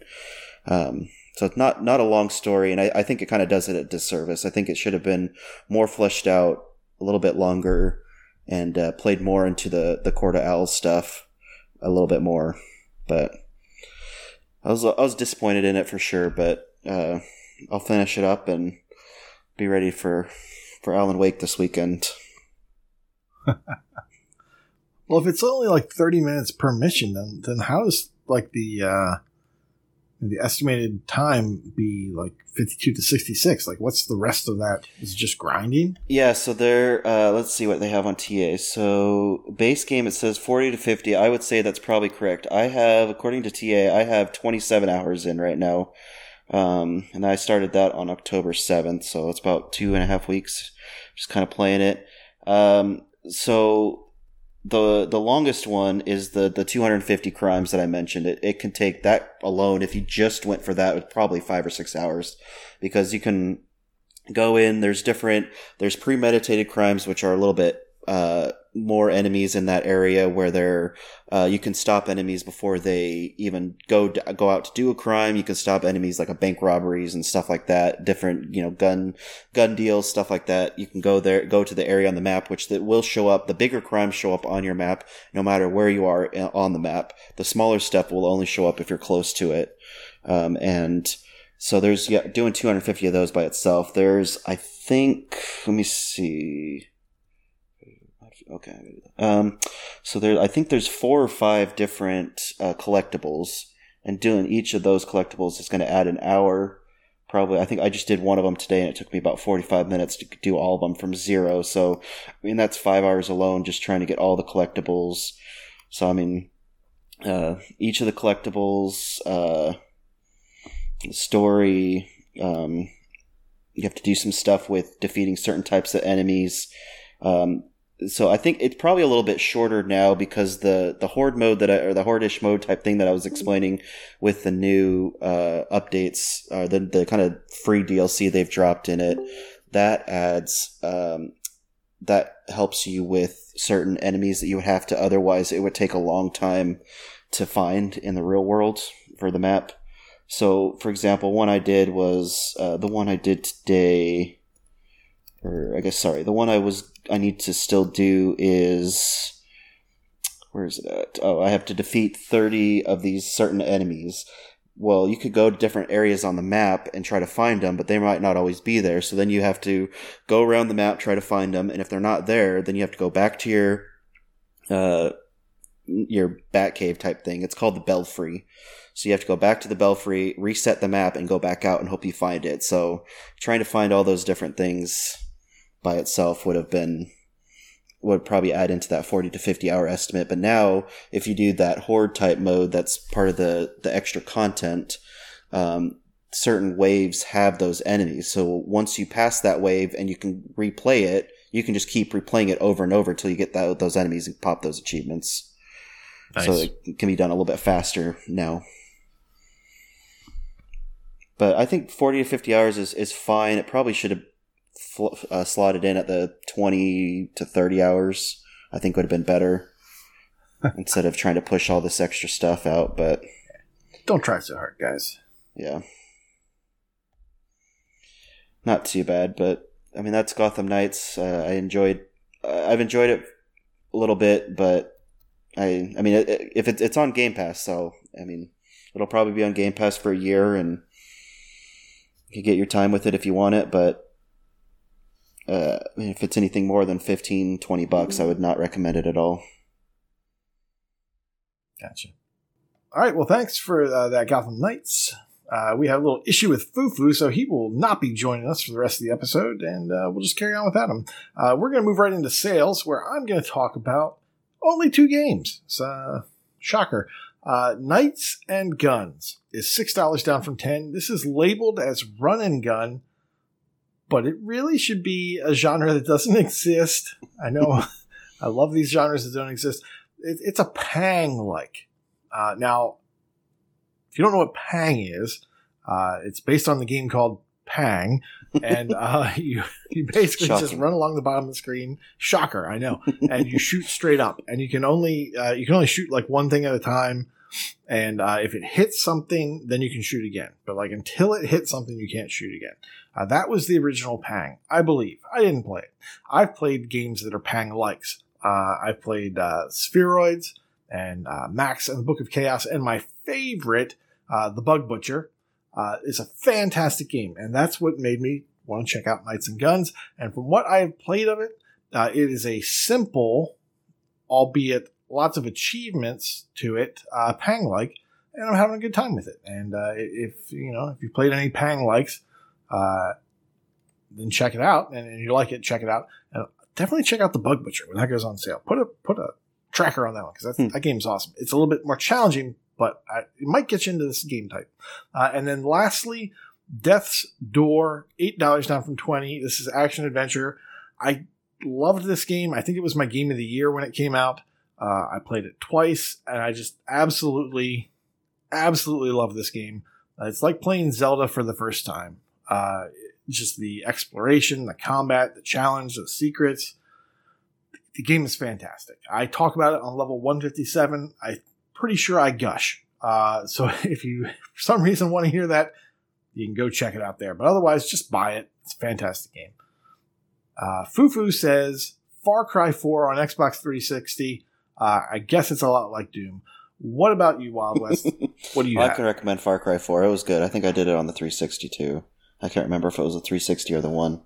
Um, so it's not not a long story, and I, I think it kind of does it a disservice. I think it should have been more fleshed out, a little bit longer, and uh, played more into the the Court of Owls stuff a little bit more. But I was I was disappointed in it for sure, but uh, I'll finish it up and be ready for for Alan Wake this weekend. well, if it's only like thirty minutes per mission, then then how does like the uh, the estimated time be like 52 to 66 like what's the rest of that? Is just grinding? Yeah so they're uh, let's see what they have on ta so base game it says 40 to 50 i would say that's probably correct. I have according to ta i have 27 hours in right now. Um, and i started that on october 7th so it's about two and a half weeks just kind of playing it. Um, so the the longest one is the the 250 crimes that I mentioned. It it can take that alone if you just went for that, it's probably five or six hours, because you can go in. There's different. There's premeditated crimes which are a little bit uh, more enemies in that area where they're uh, you can stop enemies before they even go go out to do a crime. You can stop enemies like a bank robberies and stuff like that. Different you know gun gun deals stuff like that. You can go there go to the area on the map which that will show up. The bigger crimes show up on your map no matter where you are on the map. The smaller stuff will only show up if you're close to it. Um, and so there's yeah doing 250 of those by itself. There's I think let me see Okay. Um, so there, I think there's four or five different uh, collectibles, and doing each of those collectibles is going to add an hour. Probably, I think I just did one of them today, and it took me about 45 minutes to do all of them from zero. So, I mean, that's five hours alone just trying to get all the collectibles. So, I mean, uh, each of the collectibles, uh, the story, um, you have to do some stuff with defeating certain types of enemies. Um, so I think it's probably a little bit shorter now because the the horde mode that I, or the horde-ish mode type thing that I was explaining with the new uh, updates, uh, the the kind of free DLC they've dropped in it, that adds um, that helps you with certain enemies that you would have to otherwise it would take a long time to find in the real world for the map. So, for example, one I did was uh, the one I did today or I guess sorry, the one I was I need to still do is where is it at? Oh, I have to defeat thirty of these certain enemies. Well, you could go to different areas on the map and try to find them, but they might not always be there. So then you have to go around the map, try to find them, and if they're not there, then you have to go back to your uh your Batcave type thing. It's called the Belfry. So you have to go back to the Belfry, reset the map, and go back out and hope you find it. So trying to find all those different things by itself would have been would probably add into that 40 to 50 hour estimate. But now if you do that horde type mode that's part of the the extra content um, certain waves have those enemies. So once you pass that wave and you can replay it you can just keep replaying it over and over until you get that, those enemies and pop those achievements. Nice. so it can be done a little bit faster now. But i think 40 to 50 hours is, is fine. It probably should have fl- uh, slotted in at the 20 to 30 hours, I think would have been better instead of trying to push all this extra stuff out. But don't try so hard, guys. Yeah. Not too bad, but I mean, that's Gotham Knights. Uh, I enjoyed, uh, I've enjoyed it a little bit, but I, I mean, it, it, if it, it's on Game Pass, so I mean, it'll probably be on Game Pass for a year, and you get your time with it if you want it. But uh, if it's anything more than 15, 20 bucks, I would not recommend it at all. Gotcha. All right. Well, thanks for uh, that, Gotham Knights. Uh, we have a little issue with Fufu, so he will not be joining us for the rest of the episode, and uh, we'll just carry on without him. Uh, we're going to move right into sales, where I'm going to talk about only two games. It's uh, shocker. Uh, Knights and Guns is six dollars down from ten. This is labeled as Run and Gun, but it really should be a genre that doesn't exist. I know I love these genres that don't exist. It, it's a Pang like. Uh, now, if you don't know what Pang is, uh, it's based on the game called Pang, and uh, you you basically just run along the bottom of the screen. Shocker, I know, and you shoot straight up, and you can only uh, you can only shoot like one thing at a time. And uh, if it hits something, then you can shoot again. But like until it hits something, you can't shoot again. Uh, that was the original Pang, I believe. I didn't play it. I've played games that are Pang likes. Uh, I've played uh, Spheroids and uh, Max and the Book of Chaos, and my favorite, uh, The Bug Butcher, is a fantastic game, and that's what made me want to check out Knights and Guns. And from what I have played of it, it is a simple, albeit lots of achievements to it, uh, Pang like, and I'm having a good time with it. And uh, if you know if you played any Pang likes, uh, then check it out. And if you like it, check it out. And definitely check out the Bug Butcher when that goes on sale. Put a put a tracker on that one because Hmm. that game's awesome. It's a little bit more challenging, but I, it might get you into this game type. Uh, and then lastly, Death's Door, eight dollars down from twenty. This is action adventure. I loved this game. I think it was my game of the year when it came out. Uh, I played it twice, and I just absolutely, absolutely love this game. Uh, it's like playing Zelda for the first time. Uh, just the exploration, the combat, the challenge, the secrets. The game is fantastic. I talk about it on level 157. I'm pretty sure I gush. Uh, so if you, for some reason, want to hear that, you can go check it out there. But otherwise, just buy it. It's a fantastic game. Uh, Fufu says Far Cry 4 on Xbox 360. Uh, I guess it's a lot like Doom. What about you, Wild West? what do you I have? can recommend Far Cry 4. It was good. I think I did it on the 360 too. I can't remember if it was the 360 or the one.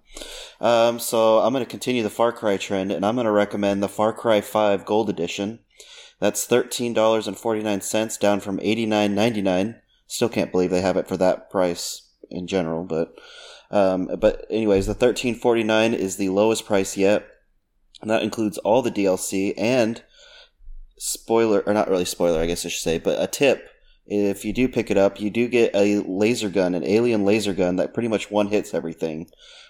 Um, so I'm going to continue the Far Cry trend, and I'm going to recommend the Far Cry 5 Gold Edition. That's thirteen dollars and forty nine cents, down from eighty nine ninety nine. Still can't believe they have it for that price in general, but um, but anyways, the thirteen forty nine is the lowest price yet, and that includes all the DLC and spoiler or not really spoiler, I guess I should say, but a tip. If you do pick it up, you do get a laser gun, an alien laser gun that pretty much one hits everything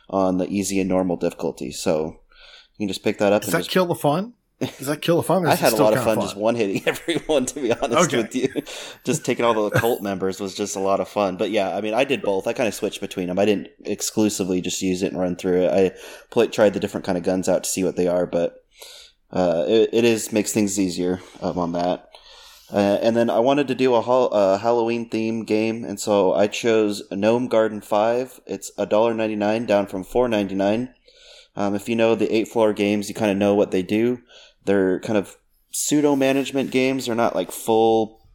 on the easy and normal difficulty. So you can just pick that up Does and that just kill the fun? Does that kill the fun? I had a lot of kinda fun, just one hitting everyone. To be honest Okay. with you, just taking all the cult members was just a lot of fun. But yeah, I mean, I did both. I kind of switched between them. I didn't exclusively just use it and run through it. I played, tried the different kind of guns out to see what they are, but uh, it, it is makes things easier um, on that. Uh, and then I wanted to do a hol- uh, Halloween theme game, and so I chose Gnome Garden Five. It's $1.99 down from four ninety nine. Um, if you know the eight floor games, you kind of know what they do. They're kind of pseudo management games. They're not like full,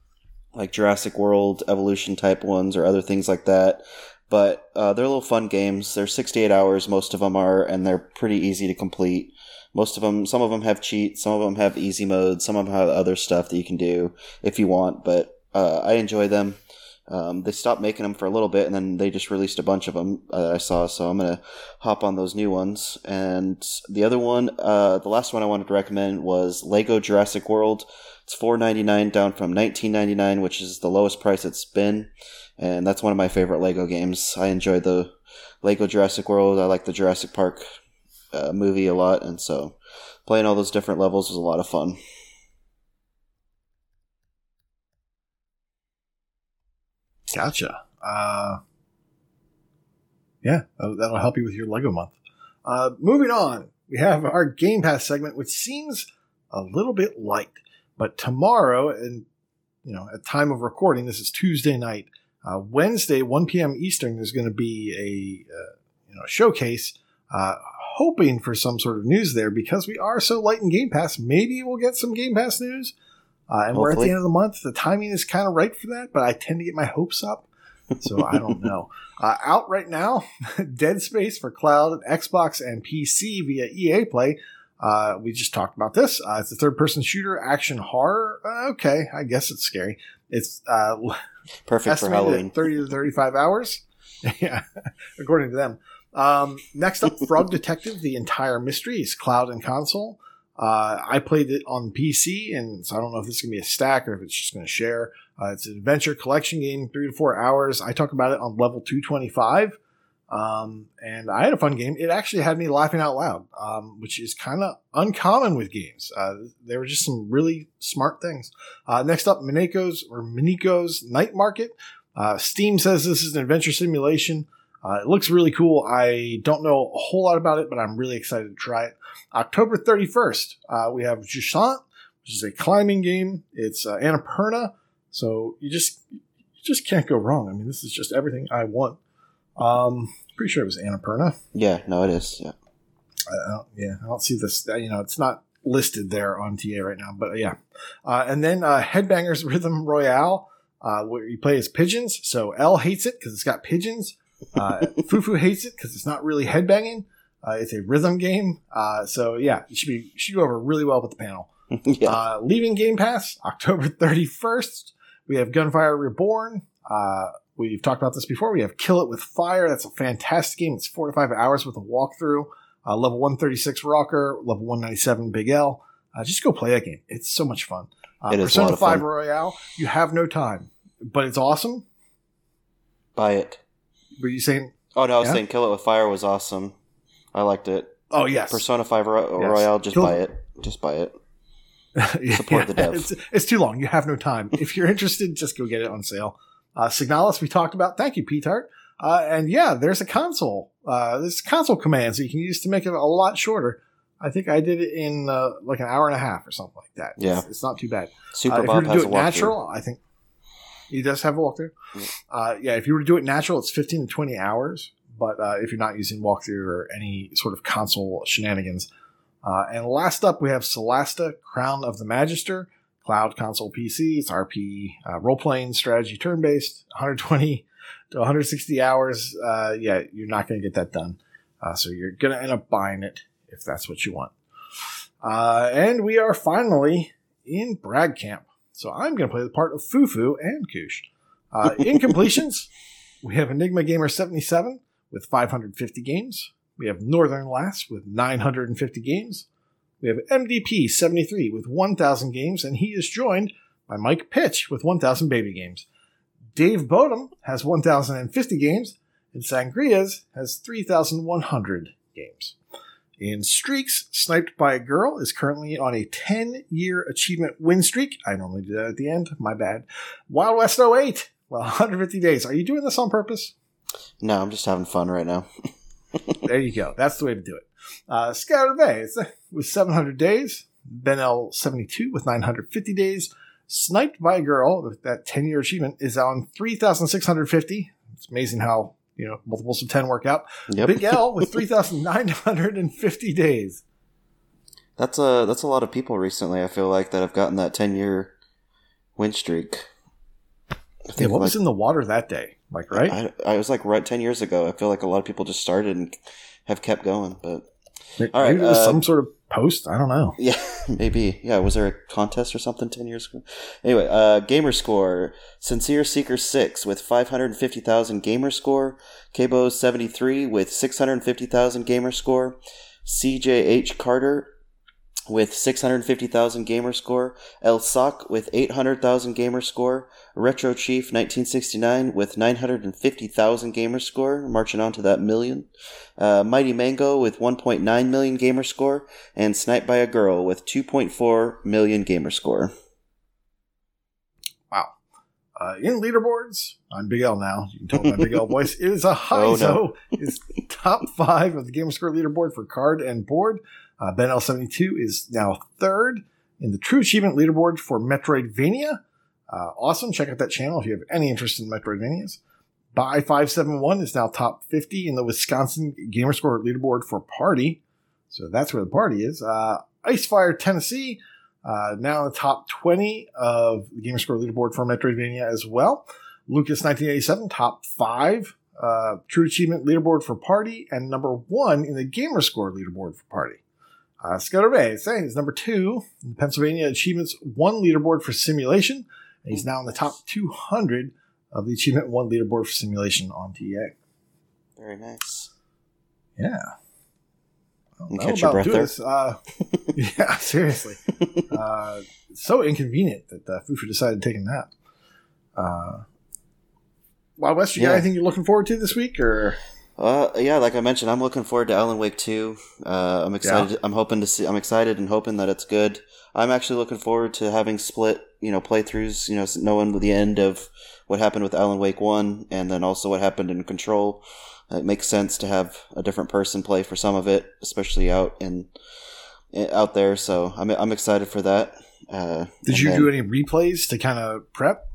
like Jurassic World evolution type ones or other things like that. But uh, they're little fun games. They're 68 hours, most of them are, and they're pretty easy to complete. Most of them, some of them have cheats, some of them have easy mode, some of them have other stuff that you can do if you want. But uh, I enjoy them. Um, they stopped making them for a little bit, and then they just released a bunch of them uh, I saw. So I'm gonna hop on those new ones. And the other one, uh, the last one I wanted to recommend was Lego Jurassic World. It's four ninety nine down from nineteen ninety nine, which is the lowest price it's been. And that's one of my favorite Lego games. I enjoy the Lego Jurassic World. I like the Jurassic Park uh, movie a lot, and so playing all those different levels was a lot of fun. Gotcha. Uh, yeah, that'll, that'll help you with your Lego month. Uh, moving on, we have our Game Pass segment, which seems a little bit light, but tomorrow, and you know, at time of recording, this is Tuesday night. Uh, Wednesday, 1 p.m. Eastern, there's going to be a uh, you know showcase. Uh, hoping for some sort of news there because we are so light in Game Pass. Maybe we'll get some Game Pass news. Uh, and we're at the end of the month. The timing is kind of right for that, but I tend to get my hopes up. So I don't know. Uh, out right now, Dead Space for cloud, Xbox, and PC via EA Play. Uh, we just talked about this. Uh, it's a third-person shooter, action horror. Uh, okay, I guess it's scary. It's uh, Perfect for Halloween. 30 to 35 hours. yeah, according to them. Um, next up, Frog Detective, the entire mystery is cloud and console. Uh, I played it on PC, and so I don't know if this is going to be a stack or if it's just going to share. Uh, it's an adventure collection game, three to four hours. I talk about it on level 225. Um, and I had a fun game. It actually had me laughing out loud, um, which is kind of uncommon with games. Uh, there were just some really smart things. Uh, next up, Mineko's or Miniko's Night Market. Uh, Steam says this is an adventure simulation. Uh, it looks really cool. I don't know a whole lot about it, but I'm really excited to try it. October 31st, uh, we have Jusant, which is a climbing game. It's uh, Annapurna, so you just you just can't go wrong. I mean, this is just everything I want. Um, pretty sure it was Annapurna. Yeah, no, it is. Yeah. I don't, yeah, I don't see this. You know, it's not listed there on TA right now, but yeah. Uh, and then uh, Headbangers Rhythm Royale, uh, where you play as pigeons. So L hates it because it's got pigeons. Uh, Fufu hates it because it's not really headbanging. Uh, it's a rhythm game. Uh, so yeah, it should be should go over really well with the panel. yeah. Uh, leaving Game Pass October 31st. We have Gunfire Reborn. Uh, we've talked about this before. We have Kill It with Fire. That's a fantastic game. It's four to five hours with a walkthrough. Uh, level 136 Rocker, level 197 Big L. Uh, just go play that game. It's so much fun. Uh, It is a Persona lot of 5 fun. Royale. You have no time, but it's awesome. Buy it. Were you saying? Oh no, I was Yeah? saying Kill It with Fire was awesome. I liked it. Oh yes, Persona Five Ro- Yes. Royale, just Kill- buy it. Just buy it. Yeah, Support the dev. It's, it's too long. You have no time. if you're interested, just go get it on sale. Uh, Signalis, we talked about. Thank you, P-Tart. Uh, and yeah, there's a console. Uh, there's console commands that you can use to make it a lot shorter. I think I did it in uh, like an hour and a half or something like that. Yeah. It's, it's not too bad. Super Uh, if you Bob were has do a it walkthrough. natural, I think he does have a walkthrough. Yeah. Uh, yeah, if you were to do it natural, it's 15 to 20 hours. But uh, if you're not using walkthrough or any sort of console shenanigans. Uh, and last up, we have Solasta, Crown of the Magister, cloud console PC. It's RP, uh, role playing strategy turn based, 120 to 160 hours. Uh, yeah, you're not going to get that done. Uh, so you're going to end up buying it if that's what you want. Uh, and we are finally in Brag Camp. So I'm going to play the part of Fufu and Koosh. Uh, in completions, we have Enigma Gamer 77 with 550 games. We have Northern Lass with 950 games. We have MDP 73 with 1,000 games, and he is joined by Mike Pitch with 1,000 baby games. Dave Bodum has 1,050 games, and Sangrias has 3,100 games. In streaks, Sniped by a Girl is currently on a 10 year achievement win streak. I normally do that at the end. My bad. Wild West 08. Well, 150 days. Are you doing this on purpose? No, I'm just having fun right now. there you go. That's the way to do it. Uh, Scouter Bay with 700 days. Ben L 72 with 950 days. Sniped by a Girl, that 10 year achievement, is on 3,650. It's amazing how, you know, multiples of 10 work out. Yep. Big L with 3,950 days. That's a that's a lot of people recently. I feel like that have gotten that ten year win streak. Yeah, what like, was in the water that day? Like, right? I, I was like right ten years ago. I feel like a lot of people just started and have kept going, but Maybe all right, it was uh, some sort of post. I don't know. yeah, maybe yeah. Was there a contest or something ten years ago? Anyway, uh, gamer score: Sincere Seeker six with five hundred fifty thousand gamer score. Kabo seventy three with six hundred fifty thousand gamer score. CJH Carter with 650,000 gamer score, El Sock with 800,000 gamer score, Retro Chief 1969 with 950,000 gamer score, marching on to that million, uh, Mighty Mango with 1.9 million gamer score, and Snipe by a Girl with 2.4 million gamer score. Wow. Uh, in leaderboards, I'm Big L now. You can tell my Big L voice. It is a high Oh, so no. is top five of the Gamerscore leaderboard for card and board. Uh, ben L72 is now third in the True Achievement leaderboard for Metroidvania. Uh, awesome. Check out that channel if you have any interest in Metroidvanias. By 571 is now top 50 in the Wisconsin Gamerscore leaderboard for Party. So that's where the party is. Uh, Icefire, Tennessee, uh, now in the top 20 of the Gamerscore leaderboard for Metroidvania as well. Lucas 1987, top five. Uh, True Achievement leaderboard for Party, and number one in the Gamerscore leaderboard for Party. Uh, Scudder Bay is number two in Pennsylvania Achievements One leaderboard for Simulation. And he's now in the top 200 of the Achievement One leaderboard for Simulation on TA. Very nice. Yeah. Well, You that'll catch your breath there? Uh, yeah, seriously. uh, so inconvenient that uh, Fufu decided to take a nap. Uh, Wild West, you got anything you're looking forward to this week? Or Uh, yeah, like I mentioned, I'm looking forward to Alan Wake 2. Uh, I'm excited. I'm hoping to see. I'm excited and hoping that it's good. I'm actually looking forward to having split you know playthroughs. You know, knowing the end of what happened with Alan Wake One, and then also what happened in Control. It makes sense to have a different person play for some of it, especially out in out there. So I'm I'm excited for that. Uh, Did you then, do any replays to kind of prep?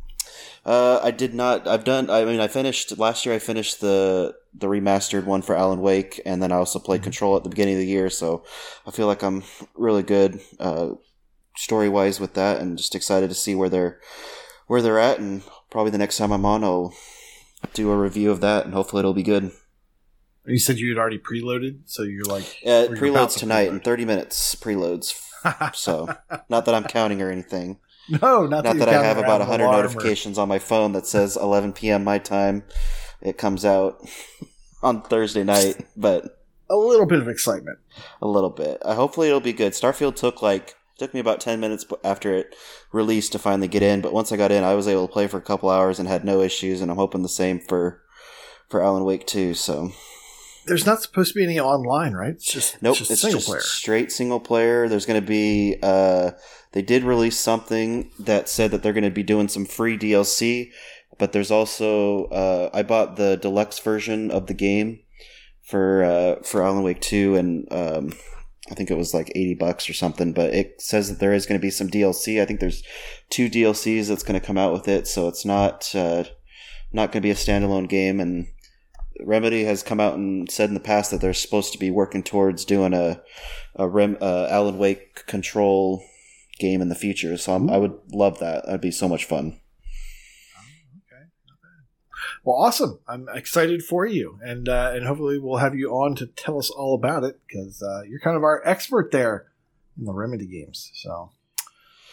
Uh, I did not. I've done. I mean, I finished last year. I finished the the remastered one for Alan Wake, and then I also played mm-hmm. Control at the beginning of the year. So I feel like I'm really good uh, story wise with that, and just excited to see where they're where they're at. And probably the next time I'm on, I'll do a review of that, and hopefully it'll be good. You said you had already preloaded, so you're like uh, preloads tonight in 30 minutes. Preloads, so not that I'm counting or anything. No, not, not that, I have about 100 notifications or... on my phone that says 11 p.m. my time. It comes out on Thursday night, but a little bit of excitement. A little bit. Uh, hopefully, it'll be good. Starfield took like took me about 10 minutes after it released to finally get in, but once I got in, I was able to play for a couple hours and had no issues, and I'm hoping the same for for Alan Wake too. So there's not supposed to be any online, right? It's just nope. It's, just it's single just player. straight single player. There's going to be. Uh, they did release something that said that they're going to be doing some free DLC, but there's also. Uh, I bought the deluxe version of the game for uh, for Alan Wake Two, and um, I think it was like eighty bucks or something. But it says that there is going to be some DLC. I think there's two DLCs that's going to come out with it, so it's not uh, not going to be a standalone game and Remedy has come out and said in the past that they're supposed to be working towards doing a a Rem, uh, Alan Wake control game in the future. So i would love that. That'd be so much fun. Well, awesome! I'm excited for you, and uh, and hopefully we'll have you on to tell us all about it because uh, you're kind of our expert there in the Remedy games. So,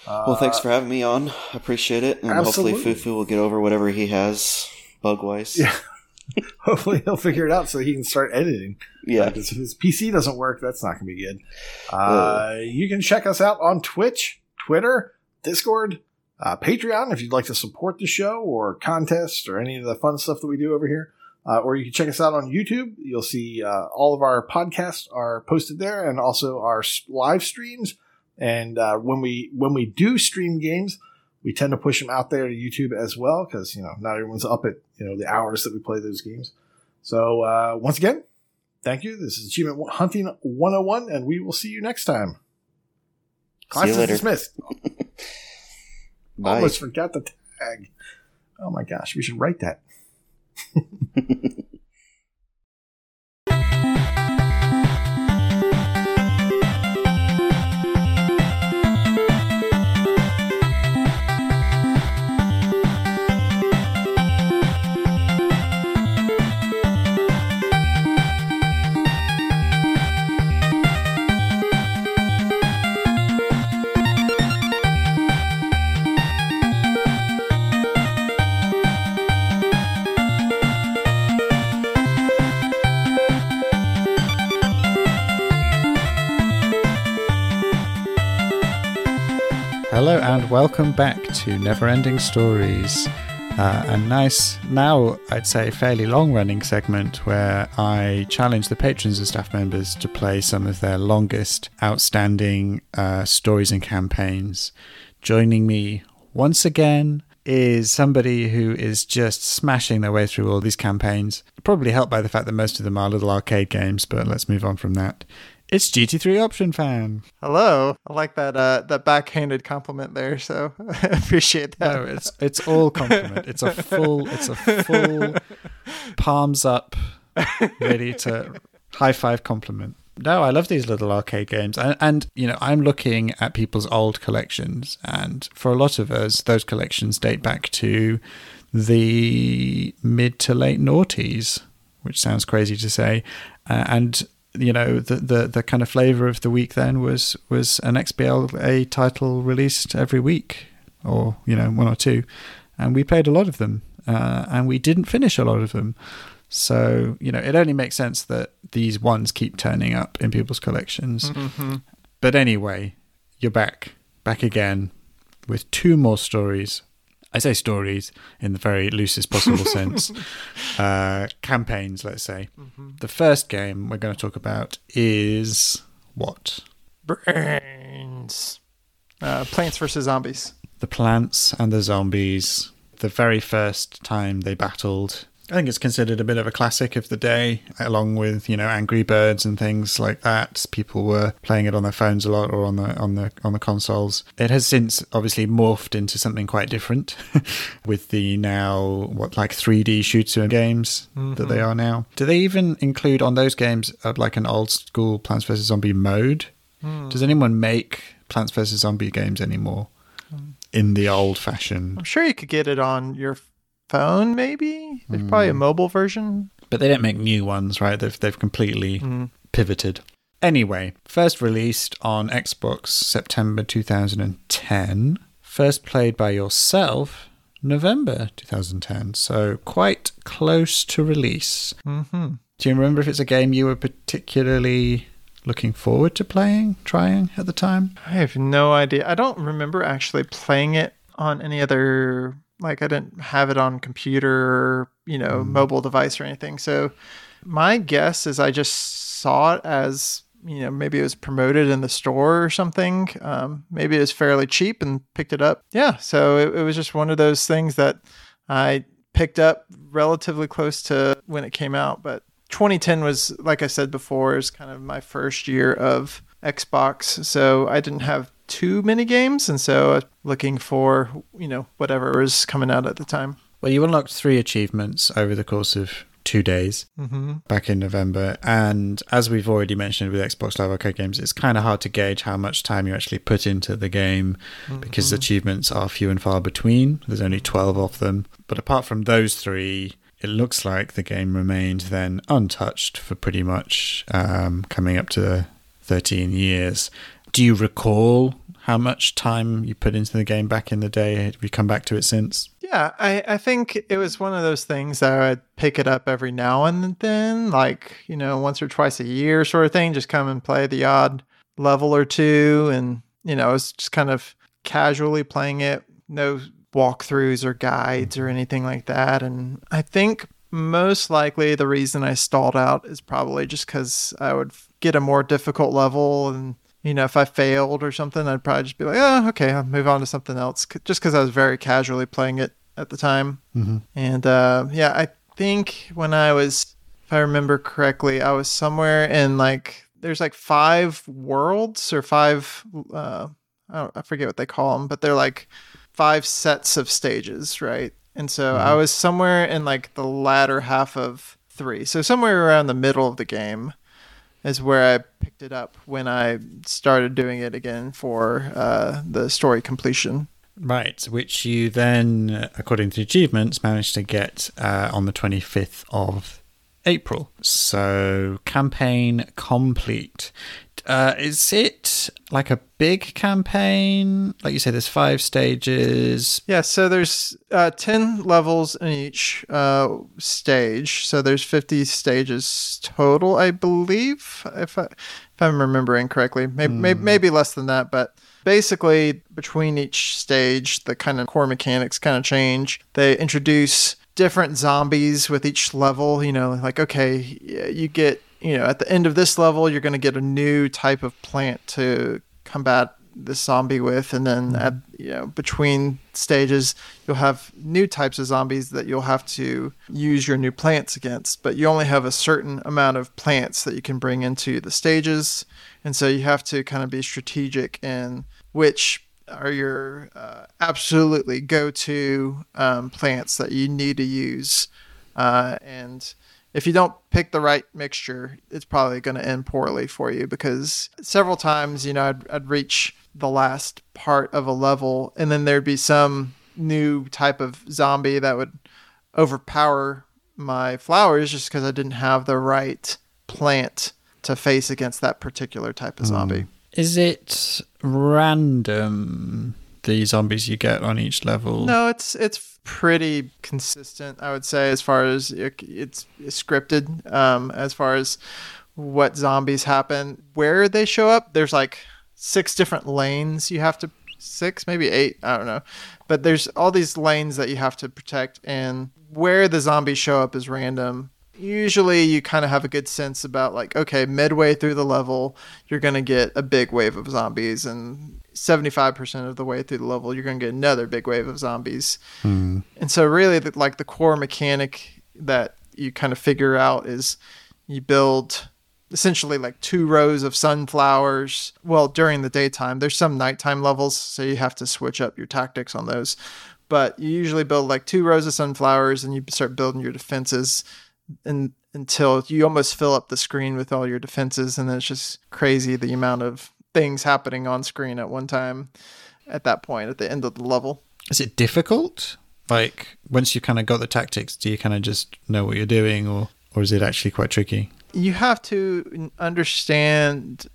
uh, well, thanks for having me on. I appreciate it, and absolutely. hopefully Fufu will get over whatever he has bug wise. Yeah, hopefully he'll figure it out so he can start editing. Yeah, if his PC doesn't work, that's not going to be good. Uh, you can check us out on Twitch, Twitter, Discord, uh, Patreon if you'd like to support the show or contests or any of the fun stuff that we do over here. Uh, or you can check us out on YouTube. You'll see uh, all of our podcasts are posted there, and also our live streams. And uh, when we when we do stream games we tend to push them out there to YouTube as well because you know not everyone's up at you know the hours that we play those games. So uh, once again, thank you. This is Achievement Hunting 101, and we will see you next time. Class is dismissed. Almost forgot the tag. Oh my gosh, we should write that. and welcome back to Neverending Stories. Uh, a nice, now I'd say fairly long running segment where I challenge the patrons and staff members to play some of their longest outstanding uh, stories and campaigns. Joining me once again is somebody who is just smashing their way through all these campaigns, probably helped by the fact that most of them are little arcade games, but let's move on from that. It's GT3 Option Fan. Hello. I like that uh, that backhanded compliment there, so I appreciate that. No, it's it's all compliment. It's a full it's a full palms up, ready to high five compliment. No, I love these little arcade games, and, and you know I'm looking at people's old collections, and for a lot of us, those collections date back to the mid to late noughties, which sounds crazy to say, uh, and you know the, the the kind of flavor of the week then was was an XBLA title released every week or you know one or two. And we played a lot of them uh, and we didn't finish a lot of them. So you know it only makes sense that these ones keep turning up in people's collections. Mm-hmm. but anyway you're back back again with two more stories I say stories in the very loosest possible sense, uh, campaigns, let's say. Mm-hmm. The first game we're going to talk about is what? Brains. Uh, Plants versus Zombies. the plants and the zombies. The very first time they battled, I think it's considered a bit of a classic of the day, along with you know Angry Birds and things like that. People were playing it on their phones a lot or on the on the on the consoles. It has since obviously morphed into something quite different, with the now what like 3D shooter games that they mm-hmm. are now. Do they even include on those games uh, like an old school Plants vs Zombie mode? Hmm. Does anyone make Plants vs Zombie games anymore? Hmm. In the old fashioned I'm sure you could get it on your phone, maybe. There's probably a mobile version. But they don't make new ones, right? They've they've completely Mm. pivoted. Anyway, first released on Xbox September 2010. First played by yourself November 2010. So quite close to release. Mm-hmm. Do you remember if it's a game you were particularly looking forward to playing, trying at the time? I have no idea. I don't remember actually playing it on any other like I didn't have it on computer, you know, mobile device or anything. So my guess is I just saw it as you know maybe it was promoted in the store or something. Um, maybe it was fairly cheap and picked it up. Yeah, so it, it was just one of those things that I picked up relatively close to when it came out. But 2010 was, like I said before, is kind of my first year of Xbox, so I didn't have too mini games, and so looking for you know whatever was coming out at the time. Well, you unlocked three achievements over the course of two days Mm-hmm. back in November. And as we've already mentioned with Xbox Live Arcade games, it's kind of hard to gauge how much time you actually put into the game because achievements are few and far between. There's only 12 of them. But apart from those three, it looks like the game remained then untouched for pretty much um, coming up to 13 years. Do you recall how much time you put into the game back in the day? Have you come back to it since? Yeah, I, I think it was one of those things that I'd pick it up every now and then, like, you know, once or twice a year sort of thing, just come and play the odd level or two. And, you know, I was just kind of casually playing it, no walkthroughs or guides or anything like that. And I think most likely the reason I stalled out is probably just because I would get a more difficult level and you know, if I failed or something, I'd probably just be like, oh, okay, I'll move on to something else. Just because I was very casually playing it at the time. Mm-hmm. And uh, yeah, I think when I was, if I remember correctly, I was somewhere in like, there's like five worlds or five, uh, I, don't, I forget what they call them, but they're like five sets of stages, right? And so I was somewhere in like the latter half of three. So somewhere around the middle of the game is where I picked it up when I started doing it again for uh, the story completion. Right, which you then, according to the achievements, managed to get uh, on the 25th of April. So, campaign complete. Uh, is it like a big campaign? Like you say, there's five stages. Yeah, so there's uh, 10 levels in each uh, stage. So there's 50 stages total, I believe, if, I, if I'm remembering correctly. Maybe, maybe, maybe less than that, but basically, between each stage, the kind of core mechanics kind of change. They introduce different zombies with each level. You know, like, okay, you get, you know, at the end of this level, you're going to get a new type of plant to combat the zombie with. And then at you know between stages you'll have new types of zombies that you'll have to use your new plants against. But you only have a certain amount of plants that you can bring into the stages. And so you have to kind of be strategic in which are your uh, absolutely go-to um, plants that you need to use uh, and if you don't pick the right mixture, it's probably going to end poorly for you because several times, you know, I'd, I'd reach the last part of a level and then there'd be some new type of zombie that would overpower my flowers just because I didn't have the right plant to face against that particular type of hmm. zombie. Is it random, the zombies you get on each level? No, it's it's pretty consistent, I would say, as far as it, it's scripted. Um, as far as what zombies happen, where they show up, there's like six different lanes you have to six, maybe eight, I don't know. But there's all these lanes that you have to protect, and where the zombies show up is random. usually you kind of have a good sense about like okay midway through the level you're going to get a big wave of zombies and 75% of the way through the level you're going to get another big wave of zombies. Hmm. And so really the, like the core mechanic that you kind of figure out is you build essentially like two rows of sunflowers. Well during the daytime there's some nighttime levels so you have to switch up your tactics on those. But you usually build like two rows of sunflowers and you start building your defenses and until you almost fill up the screen with all your defenses and then it's just crazy the amount of things happening on screen at one time at that point at the end of the level Is it difficult? Like once you kind of got the tactics, do you kind of just know what you're doing, or or is it actually quite tricky? you have to understand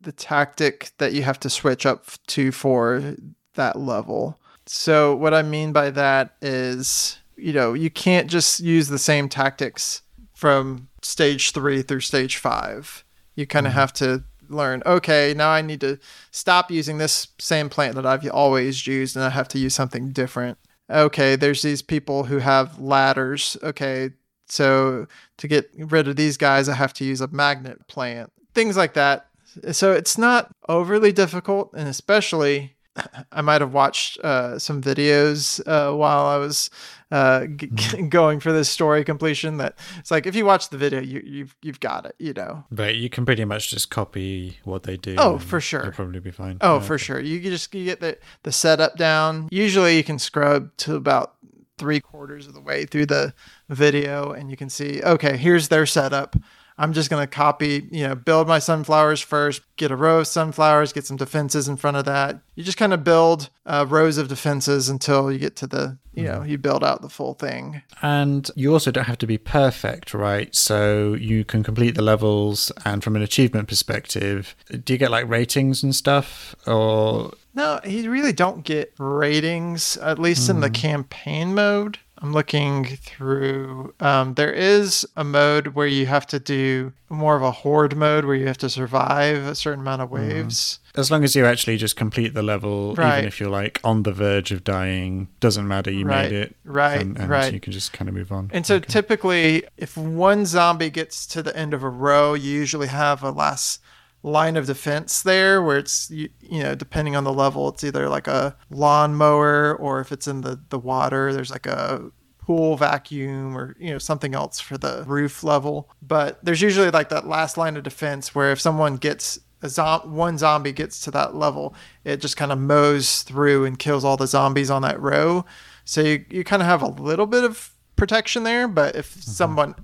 the tactic that you have to switch up to for that level. So what I mean by that is, you know, you can't just use the same tactics from stage 3 through stage 5. You kind of mm-hmm. have to learn, okay, now I need to stop using this same plant that I've always used and I have to use something different. Okay, there's these people who have ladders. Okay, so to get rid of these guys, I have to use a magnet plant, things like that. So it's not overly difficult, and especially I might have watched uh, some videos uh, while I was uh, g- g- going for this story completion. That it's like if you watch the video, you, you've you've got it, you know. But you can pretty much just copy what they do. Oh, for sure. You'll probably be fine. Oh, Yeah. for sure. You just you get the the setup down. Usually, you can scrub to about three quarters of the way through the video, and you can see, okay, here's their setup. I'm just gonna copy, you know, build my sunflowers first, get a row of sunflowers, get some defenses in front of that. You just kind of build uh, rows of defenses until you get to the, you know, you build out the full thing. And you also don't have to be perfect, right? So you can complete the levels, and from an achievement perspective, do you get like ratings and stuff, or No, you really don't get ratings, at least in the campaign mode. I'm looking through. Um, there is a mode where you have to do more of a horde mode where you have to survive a certain amount of waves. as long as you actually just complete the level, Right. even if you're like on the verge of dying, doesn't matter. You Right, made it, right, and, and right. You can just kind of move on. And so Okay. typically, if one zombie gets to the end of a row, you usually have a last line of defense there where it's, you, you know, depending on the level, it's either like a lawnmower or if it's in the, the water, there's like a pool vacuum or, you know, something else for the roof level. But there's usually like that last line of defense where if someone gets a zom- one zombie gets to that level, it just kind of mows through and kills all the zombies on that row. So you, you kind of have a little bit of protection there, but if mm-hmm. someone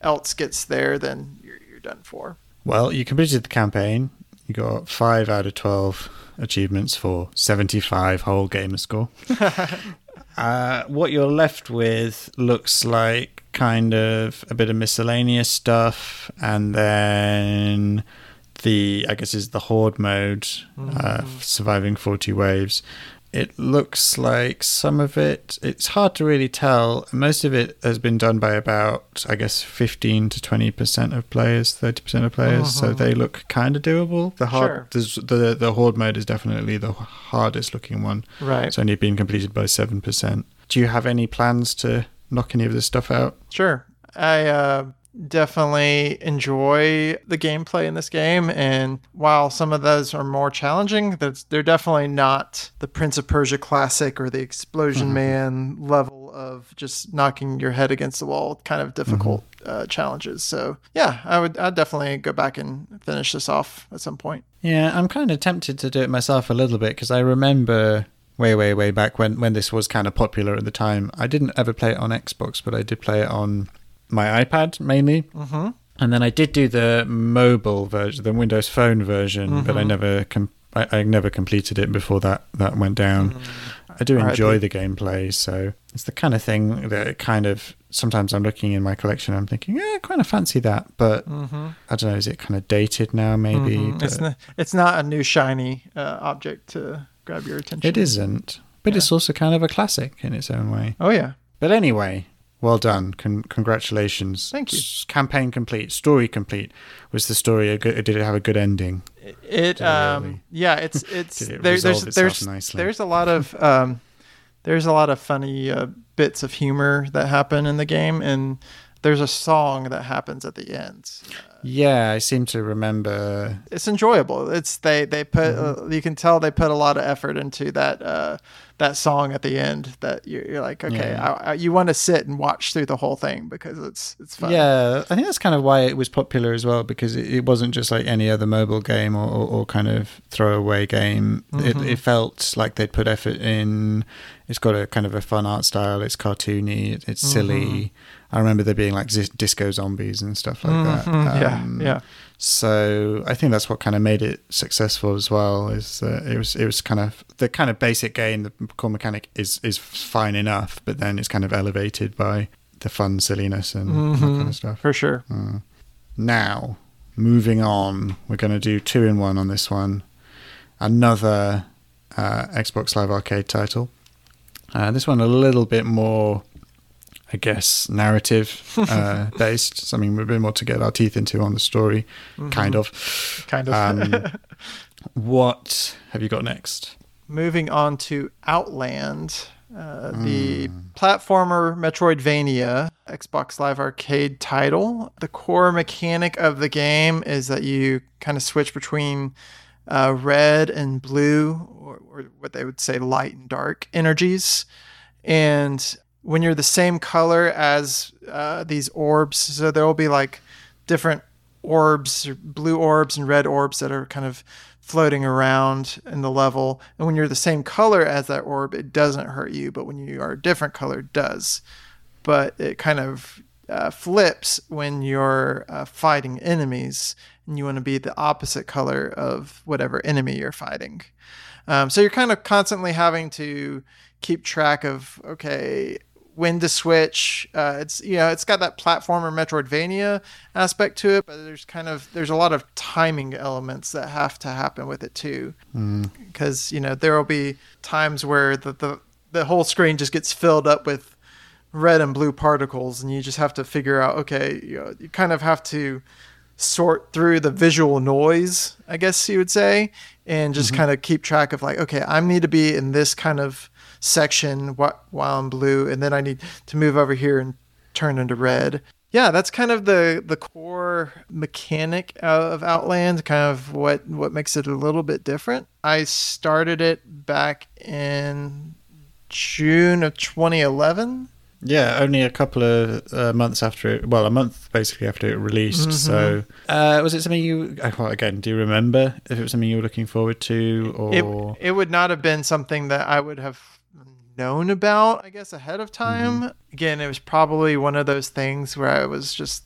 else gets there, then you're, you're done for. Well, you completed the campaign. You got five out of twelve achievements for seventy-five whole gamer score. uh, what you're left with looks like kind of a bit of miscellaneous stuff, and then the I guess is the horde mode, uh, surviving forty waves. It looks like some of it, it's hard to really tell. Most of it has been done by about, I guess, 15 to 20% of players, 30% of players. So they look kind of doable. The hard, there's- the, the horde mode is definitely the hardest looking one. Right. It's only been completed by 7%. Do you have any plans to knock any of this stuff out? Sure. I uh, definitely enjoy the gameplay in this game. And while some of those are more challenging, that's, they're definitely not the Prince of Persia classic or the 'Splosion Man level of just knocking your head against the wall kind of difficult uh, challenges. So, yeah, I would I'd definitely go back and finish this off at some point. Yeah, I'm kind of tempted to do it myself a little bit because I remember way, way, way back when, when this was kind of popular at the time. I didn't ever play it on Xbox, but I did play it on my iPad mainly. Mm-hmm. And then I did do the mobile version, the Windows Phone version, but I never com- I, I never completed it before that that went down. I do enjoy the gameplay, so it's the kind of thing that kind of sometimes I'm looking in my collection, I'm thinking, yeah, I kind of fancy that, but I don't know, is it kind of dated now? Maybe Mhm. It's not, it's not a new shiny uh, object to grab your attention. It isn't, but it's also kind of a classic in its own way. Oh yeah. But anyway, well done. Con- congratulations. Thank you. S- campaign complete. Story complete. Was the story a good? Did it have a good ending? It um really? yeah it's it's it there, there's there's nicely? there's a lot of um there's a lot of funny uh, bits of humor that happen in the game and there's a song that happens at the end. Yeah, I seem to remember. It's enjoyable. It's they they put uh, you can tell they put a lot of effort into that uh, that song at the end. That you're, you're like, okay, Yeah. I, I, you want to sit and watch through the whole thing because it's it's fun. Yeah, I think that's kind of why it was popular as well because it, it wasn't just like any other mobile game or, or, or kind of throwaway game. It, it felt like they'd put effort in. It's got a kind of a fun art style. It's cartoony. It, it's silly. I remember there being like zis- disco zombies and stuff like that. Mhm, yeah, Um, yeah. So I think that's what kind of made it successful as well. Is that it was it was kind of the kind of basic game. The core mechanic is is fine enough, but then it's kind of elevated by the fun silliness and that kind of stuff. for sure. Now, moving on, we're going to do two in one on this one. Another uh, Xbox Live Arcade title. Uh, this one a little bit more, I guess, narrative uh, based. Something a bit more to get our teeth into on the story, kind of. Kind of. Um, what have you got next? Moving on to Outland, uh, the platformer Metroidvania Xbox Live Arcade title. The core mechanic of the game is that you kind of switch between uh, red and blue, or, or what they would say light and dark energies. And when you're the same color as uh, these orbs, so there will be like different orbs, or blue orbs and red orbs that are kind of floating around in the level. And when you're the same color as that orb, it doesn't hurt you, but when you are a different color, it does. But it kind of uh, flips when you're uh, fighting enemies and you want to be the opposite color of whatever enemy you're fighting. Um, so you're kind of constantly having to keep track of okay when to switch. Uh, it's you know it's got that platformer Metroidvania aspect to it, but there's kind of there's a lot of timing elements that have to happen with it too, because you know there will be times where the, the the whole screen just gets filled up with red and blue particles, and you just have to figure out okay you, know, you kind of have to sort through the visual noise, I guess you would say, and just kind of keep track of like, okay, I need to be in this kind of section wh- while I'm blue, and then I need to move over here and turn into red. Yeah, that's kind of the the core mechanic of Outland, kind of what what makes it a little bit different. I started it back in June of 2011. Yeah, only a couple of uh, months after it. Well, a month basically after it released. So, uh, was it something you? uh, Well, again, do you remember if it was something you were looking forward to, it, or it would not have been something that I would have known about, I guess, ahead of time. Again, it was probably one of those things where I was just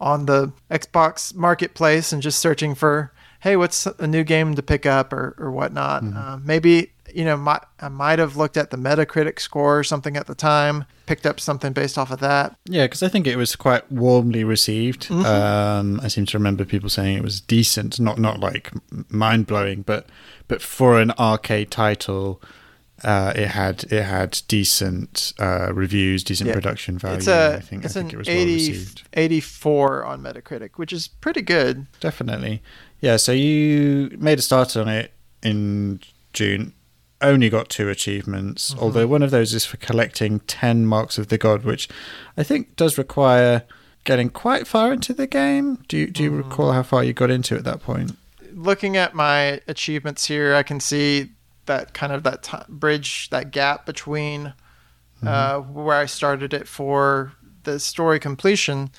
on the Xbox marketplace and just searching for, hey, what's a new game to pick up or, or whatnot. Uh, maybe, you know, my, I might have looked at the Metacritic score or something at the time, picked up something based off of that. yeah? Because I think it was quite warmly received. Um, I seem to remember people saying it was decent, not not like mind blowing, but but for an arcade title. Uh, it had it had decent uh, reviews, decent Yeah. production value. It's a I think it's I think an it was well received. 84 on Metacritic, which is pretty good. Definitely. Yeah, so you made a start on it in June. Only got two achievements, although one of those is for collecting 10 marks of the god, which I think does require getting quite far into the game. Do you, do you recall how far you got into at that point? looking at my achievements here, I can see that kind of that t- bridge, that gap between uh, where I started it for the story completion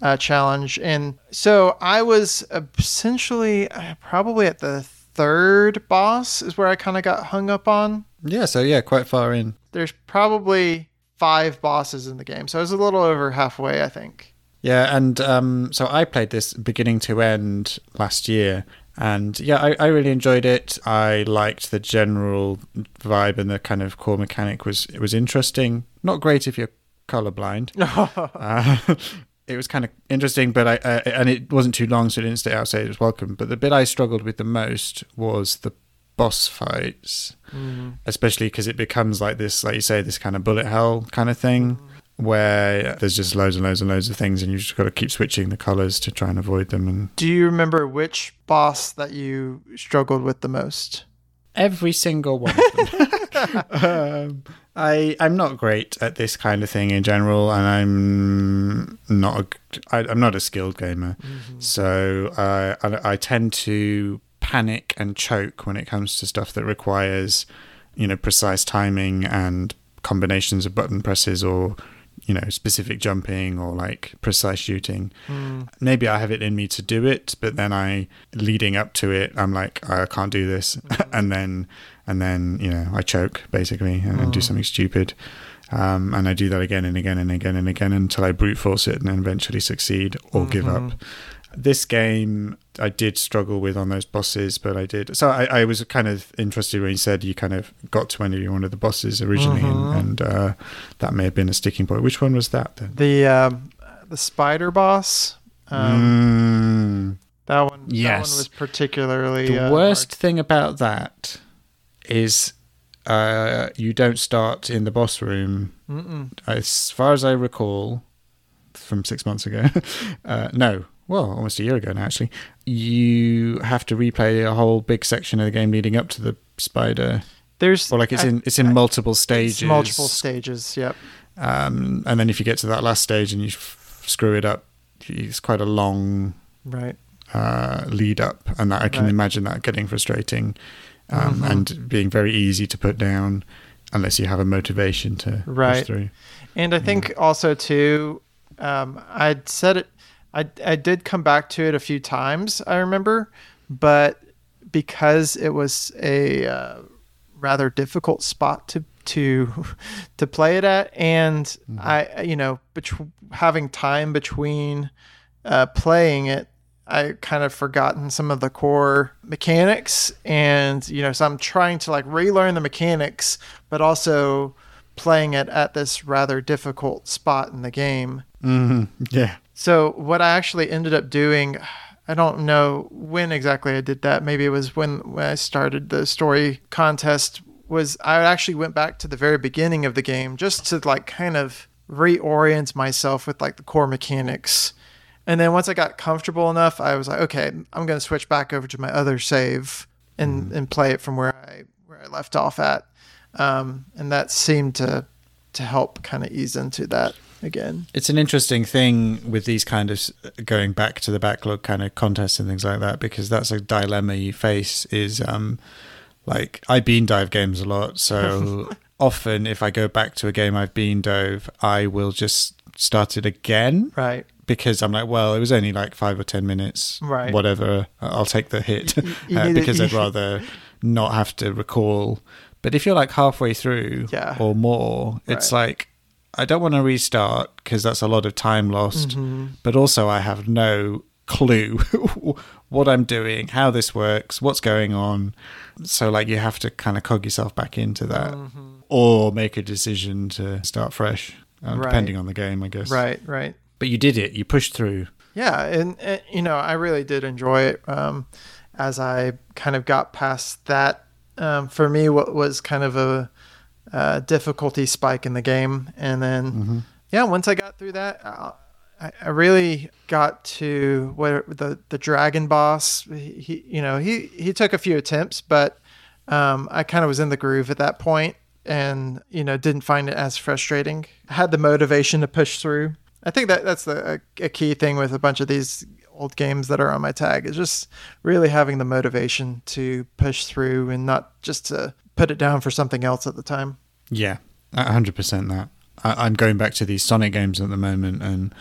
uh, challenge, and so I was essentially uh, probably at the third boss is where I kind of got hung up on. Yeah, so yeah, quite far in. There's probably five bosses in the game, so I was a little over halfway, I think. Yeah, and um, so I played this beginning to end last year, and yeah, I, I really enjoyed it. I liked the general vibe and the kind of core mechanic was it was interesting. Not great if you're colorblind. uh, it was kind of interesting, but I uh, and it wasn't too long, so it didn't stay outside. It was welcome. But the bit I struggled with the most was the boss fights, especially because it becomes like this, like you say, this kind of bullet hell kind of thing where there's just loads and loads and loads of things, and you just got to keep switching the colors to try and avoid them. And Do you remember which boss that you struggled with the most? Every single one of them. um, I I'm not great at this kind of thing in general, and I'm not a, I, I'm not a skilled gamer, so uh, I, I tend to panic and choke when it comes to stuff that requires, you know, precise timing and combinations of button presses or you know specific jumping or like precise shooting. Hmm. Maybe i have it in me to do it but then i leading up to it i'm like i can't do this. Hmm. And then and then you know i choke basically and, and do hmm. something stupid. Um, and i do that again and again and again and again until i brute force it and then eventually succeed or give up. Mm-hmm. This game I did struggle with on those bosses, but I did. So I, I was kind of interested when you said you kind of got to any one of the bosses originally, and, and uh, that may have been a sticking point. Which one was that then? The um, the spider boss. Um, Mm. That one. That Yes. one was particularly The uh, worst hard. thing about that is uh, you don't start in the boss room. Mm-mm. As far as I recall, from six months ago, uh, no, well, almost a year ago now, actually, you have to replay a whole big section of the game leading up to the spider. There's Or like it's I- in it's in multiple stages. multiple stages. Yep. Um, and then if you get to that last stage and you f- screw it up, it's quite a long Right. uh, lead up, and that I can Right. imagine that getting frustrating um, Mhm. and being very easy to put down unless you have a motivation to Right. push through. And I think also too, um, I'd said it. I I did come back to it a few times. I remember, but because it was a uh, rather difficult spot to to to play it at, and I you know betw- having time between uh, playing it. I kind of forgotten some of the core mechanics, and you know, so I'm trying to like relearn the mechanics, but also playing it at this rather difficult spot in the game. hmm Yeah. So what I actually ended up doing, I don't know when exactly I did that. Maybe it was when when I started the story contest. Was I actually went back to the very beginning of the game just to like kind of reorient myself with like the core mechanics. And then once I got comfortable enough, I was like, okay, I'm going to switch back over to my other save and and play it from where I where I left off at. Um, and that seemed to to help kind of ease into that again. It's an interesting thing with these kind of going back to the backlog kind of contests and things like that because that's a dilemma you face. Is um, like I bean dive games a lot, so often if I go back to a game I've bean dove, I will just start it again Right. because I'm like, well, it was only like five or ten minutes, Right. Whatever, I'll take the hit you uh, because I'd rather not have to recall. But if you're like halfway through Yeah. or more, it's Right. like I don't want to restart because that's a lot of time lost. Mm-hmm. But also, I have no clue what I'm doing, how this works, what's going on. So, like, you have to kind of cog yourself back into that, Mm-hmm. or make a decision to start fresh, uh, Right. depending on the game, I guess. Right. Right. But you did it. You pushed through. Yeah, and, and you know, I really did enjoy it. Um, as I kind of got past that, um, for me, what was kind of a, uh difficulty spike in the game, and then yeah, once I got through that, I, I really got to where the the dragon boss. He, he you know, he he took a few attempts, but um, I kind of was in the groove at that point, and you know, didn't find it as frustrating. I had the motivation to push through. I think that that's the a, a key thing with a bunch of these old games that are on my tag is just really having the motivation to push through and not just to put it down for something else at the time. Yeah, a hundred percent. That I, I'm going back to these Sonic games at the moment, and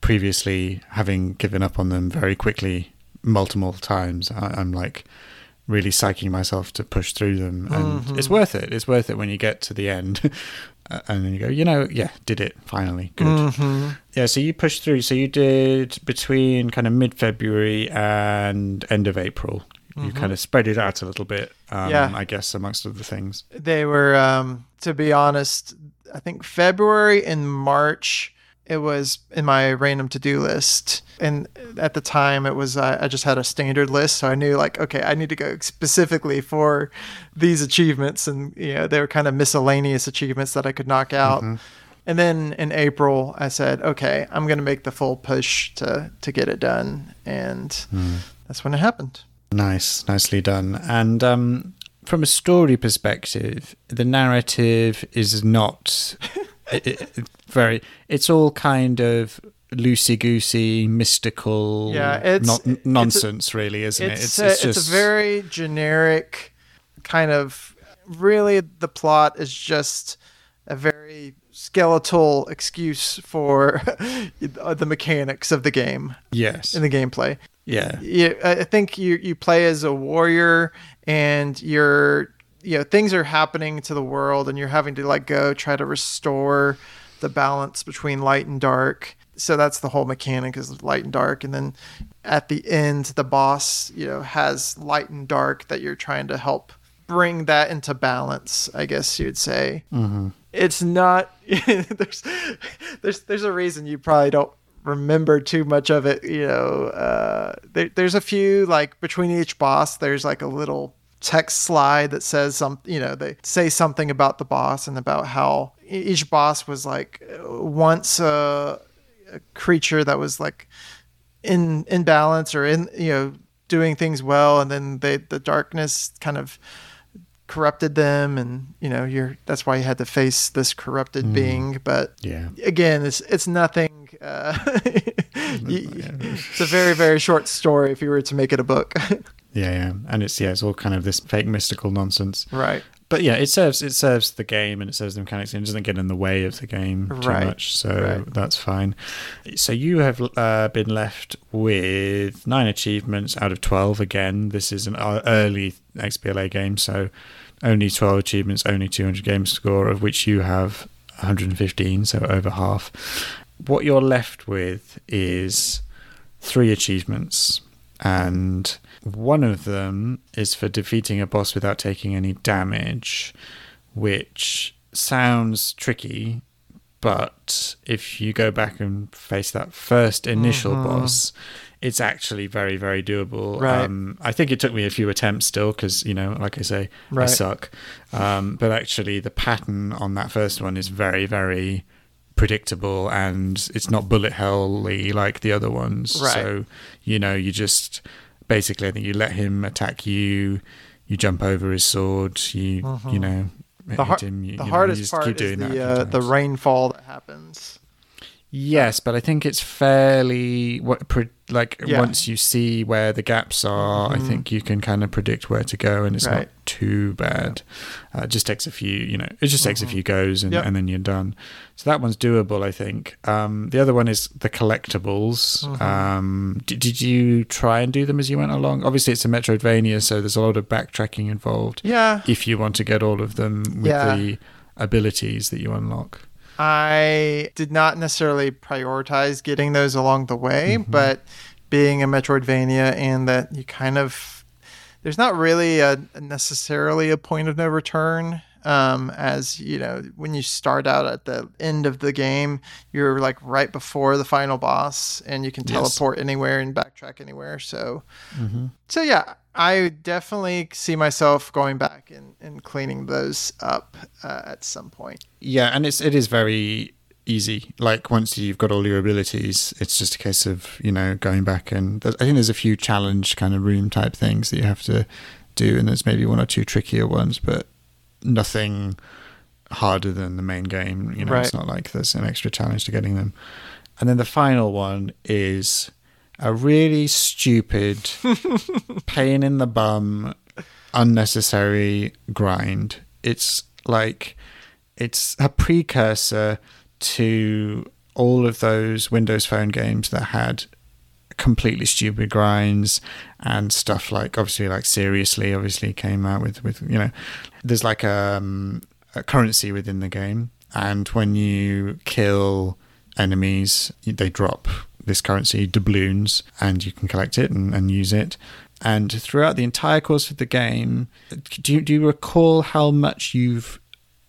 previously having given up on them very quickly, multiple times, I, I'm like really psyching myself to push through them, and it's worth it. It's worth it when you get to the end. And then you go, you know, yeah, did it finally. Good. Mm-hmm. Yeah, so you pushed through. So you did between kind of mid February and end of April. You kind of spread it out a little bit, um, Yeah. I guess, amongst other things. They were, um, to be honest, I think February and March. It was in my random to do list, and at the time it was uh, I just had a standard list, so I knew like okay, I need to go specifically for these achievements, and you know they were kind of miscellaneous achievements that I could knock out. And then in April, I said, okay, I'm going to make the full push to to get it done, and that's when it happened. Nice, nicely done. And um, from a story perspective, the narrative is not it, it, very. It's all kind of loosey goosey, mystical, Yeah, it's- non- it's a- nonsense, really, isn't it's it? a, it's, a very generic kind of really the plot is just a very skeletal excuse for the mechanics of the game yes, in the gameplay yeah, you, I think you you play as a warrior and you're you know things are happening to the world and you're having to like go try to restore the balance between light and dark. So that's the whole mechanic is light and dark. And then at the end the boss you know has light and dark that you're trying to help bring that into balance i guess you'd say. Mm-hmm. It's not there's there's there's a reason you probably don't remember too much of it you know uh there, there's a few like between each boss there's like a little text slide that says some you know they say something about the boss and about how each boss was like once a, a creature that was like in in balance or in you know doing things well and then they the darkness kind of corrupted them and you know you're that's why you had to face this corrupted being but yeah. again it's it's nothing uh, you- it's a very very short story if you were to make it a book Yeah, yeah, and it's yeah, it's all kind of this fake mystical nonsense. right But yeah, it serves it serves the game and it serves the mechanics and it doesn't get in the way of the game too Right, much, so right. that's fine. So you have uh, been left with nine achievements out of twelve. Again, this is an uh, early XBLA game, so only twelve achievements, only two hundred game score, of which you have one hundred and fifteen, so over half. What you're left with is three achievements, and one of them is for defeating a boss without taking any damage, which sounds tricky, but if you go back and face that first initial boss, it's actually very, very doable. Right. Um, I think it took me a few attempts still because, you know, like I say, I suck. Um, but actually, the pattern on that first one is very, very predictable and it's not bullet helly like the other ones. Right. So, you know, you just basically, I think you let him attack you, you jump over his sword, you, you know, the, hit har- him. You, the you know, hardest just part is the uh, the rainfall that happens Yes, but I think it's fairly what pre- like Yeah. Mm-hmm. once you see where the gaps are, I think you can kind of predict where to go, and it's not too bad. Uh, it just takes a few, you know, it just takes a few goes, and, Mm-hmm. Yep. and then you're done. So that one's doable, I think. Um, the other one is the collectibles. Mm-hmm. Um, did, did you try and do them as you went along? Obviously, it's a Metroidvania, so there's a lot of backtracking involved. yeah If you want to get all of them with Yeah. the abilities that you unlock. I did not necessarily prioritize getting those along the way, Mm-hmm. but being a Metroidvania and that you kind of there's not really a necessarily a point of no return. Um, as you know, when you start out at the end of the game, you're like right before the final boss, and you can Yes. teleport anywhere and backtrack anywhere. So, Mm-hmm. so yeah, I definitely see myself going back and, and cleaning those up uh, at some point. Yeah, and it's it is very easy. Like once you've got all your abilities, it's just a case of you know going back and I think there's a few challenge kind of room type things that you have to do, and there's maybe one or two trickier ones, but nothing harder than the main game. You know, it's not like there's an extra challenge to getting them. And then the final one is a really stupid pain in the bum, unnecessary grind. It's like it's a precursor to all of those Windows Phone games that had completely stupid grinds and stuff like obviously like seriously obviously came out with with you know there's like um, a currency within the game and when you kill enemies they drop this currency doubloons and you can collect it and, and use it and throughout the entire course of the game do you, do you recall how much you've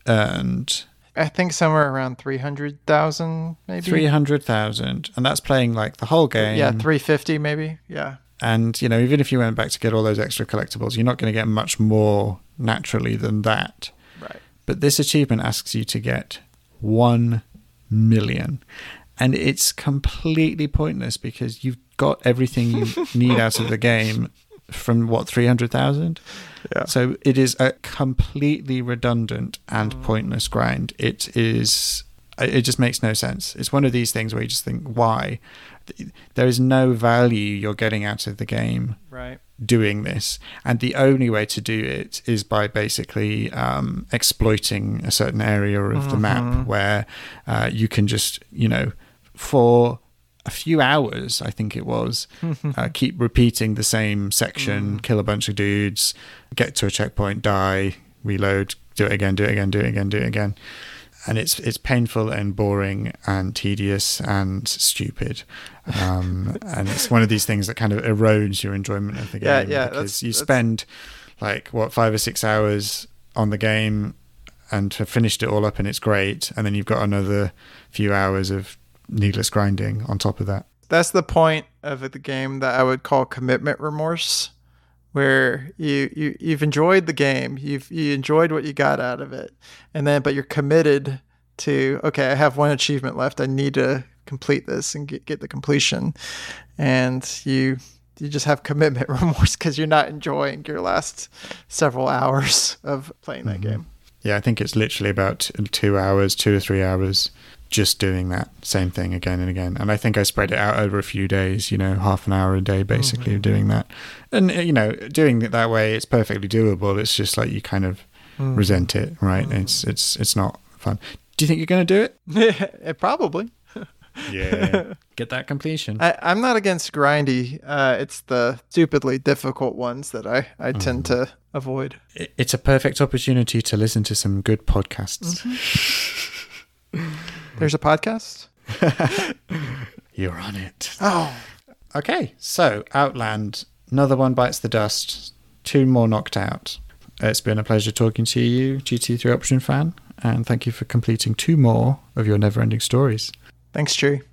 earned I think somewhere around 300,000 maybe. 300,000 and that's playing like the whole game Yeah, 350 maybe. Yeah. and you know even if you went back to get all those extra collectibles you're not going to get much more naturally than that Right. but this achievement asks you to get 1 million and it's completely pointless because you've got everything you need out of the game from what three hundred thousand. Yeah. So it is a completely redundant and pointless grind. It is. It just makes no sense. It's one of these things where you just think, why? There is no value you're getting out of the game Right. doing this, and the only way to do it is by basically um, exploiting a certain area of the map where uh, you can just, you know, for a few hours, I think it was, uh, keep repeating the same section, kill a bunch of dudes, get to a checkpoint, die, reload, do it again, do it again, do it again, do it again. And it's it's painful and boring and tedious and stupid, um, and it's one of these things that kind of erodes your enjoyment of the game Yeah, yeah, because that's- you that's- spend like what five or six hours on the game and have finished it all up and it's great, and then you've got another few hours of needless grinding on top of that. That's the point of the game that I would call commitment remorse, where you, you you've enjoyed the game, you've you enjoyed what you got out of it, and then but you're committed to okay, I have one achievement left, I need to complete this and get get the completion, and you you just have commitment remorse because you're not enjoying your last several hours of playing that mm-hmm. game. Yeah, I think it's literally about two hours, two or three hours, just doing that same thing again and again. And I think I spread it out over a few days, you know, half an hour a day basically of mm-hmm. doing that. And, uh, you know, doing it that way, it's perfectly doable. It's just like you kind of mm. resent it, right? Mm. It's, it's, it's not fun. Do you think you're going to do it? Yeah, probably. Yeah. Get that completion. I, I'm not against grindy. Uh, it's the stupidly difficult ones that I, I tend mm-hmm. to avoid. It- It's a perfect opportunity to listen to some good podcasts. Mm-hmm. There's a podcast. You're on it. Oh, Okay, so Outland, another one bites the dust, two more knocked out. It's been a pleasure talking to you, GT3 Option fan, and thank you for completing two more of your never ending stories. thanks, Chewie.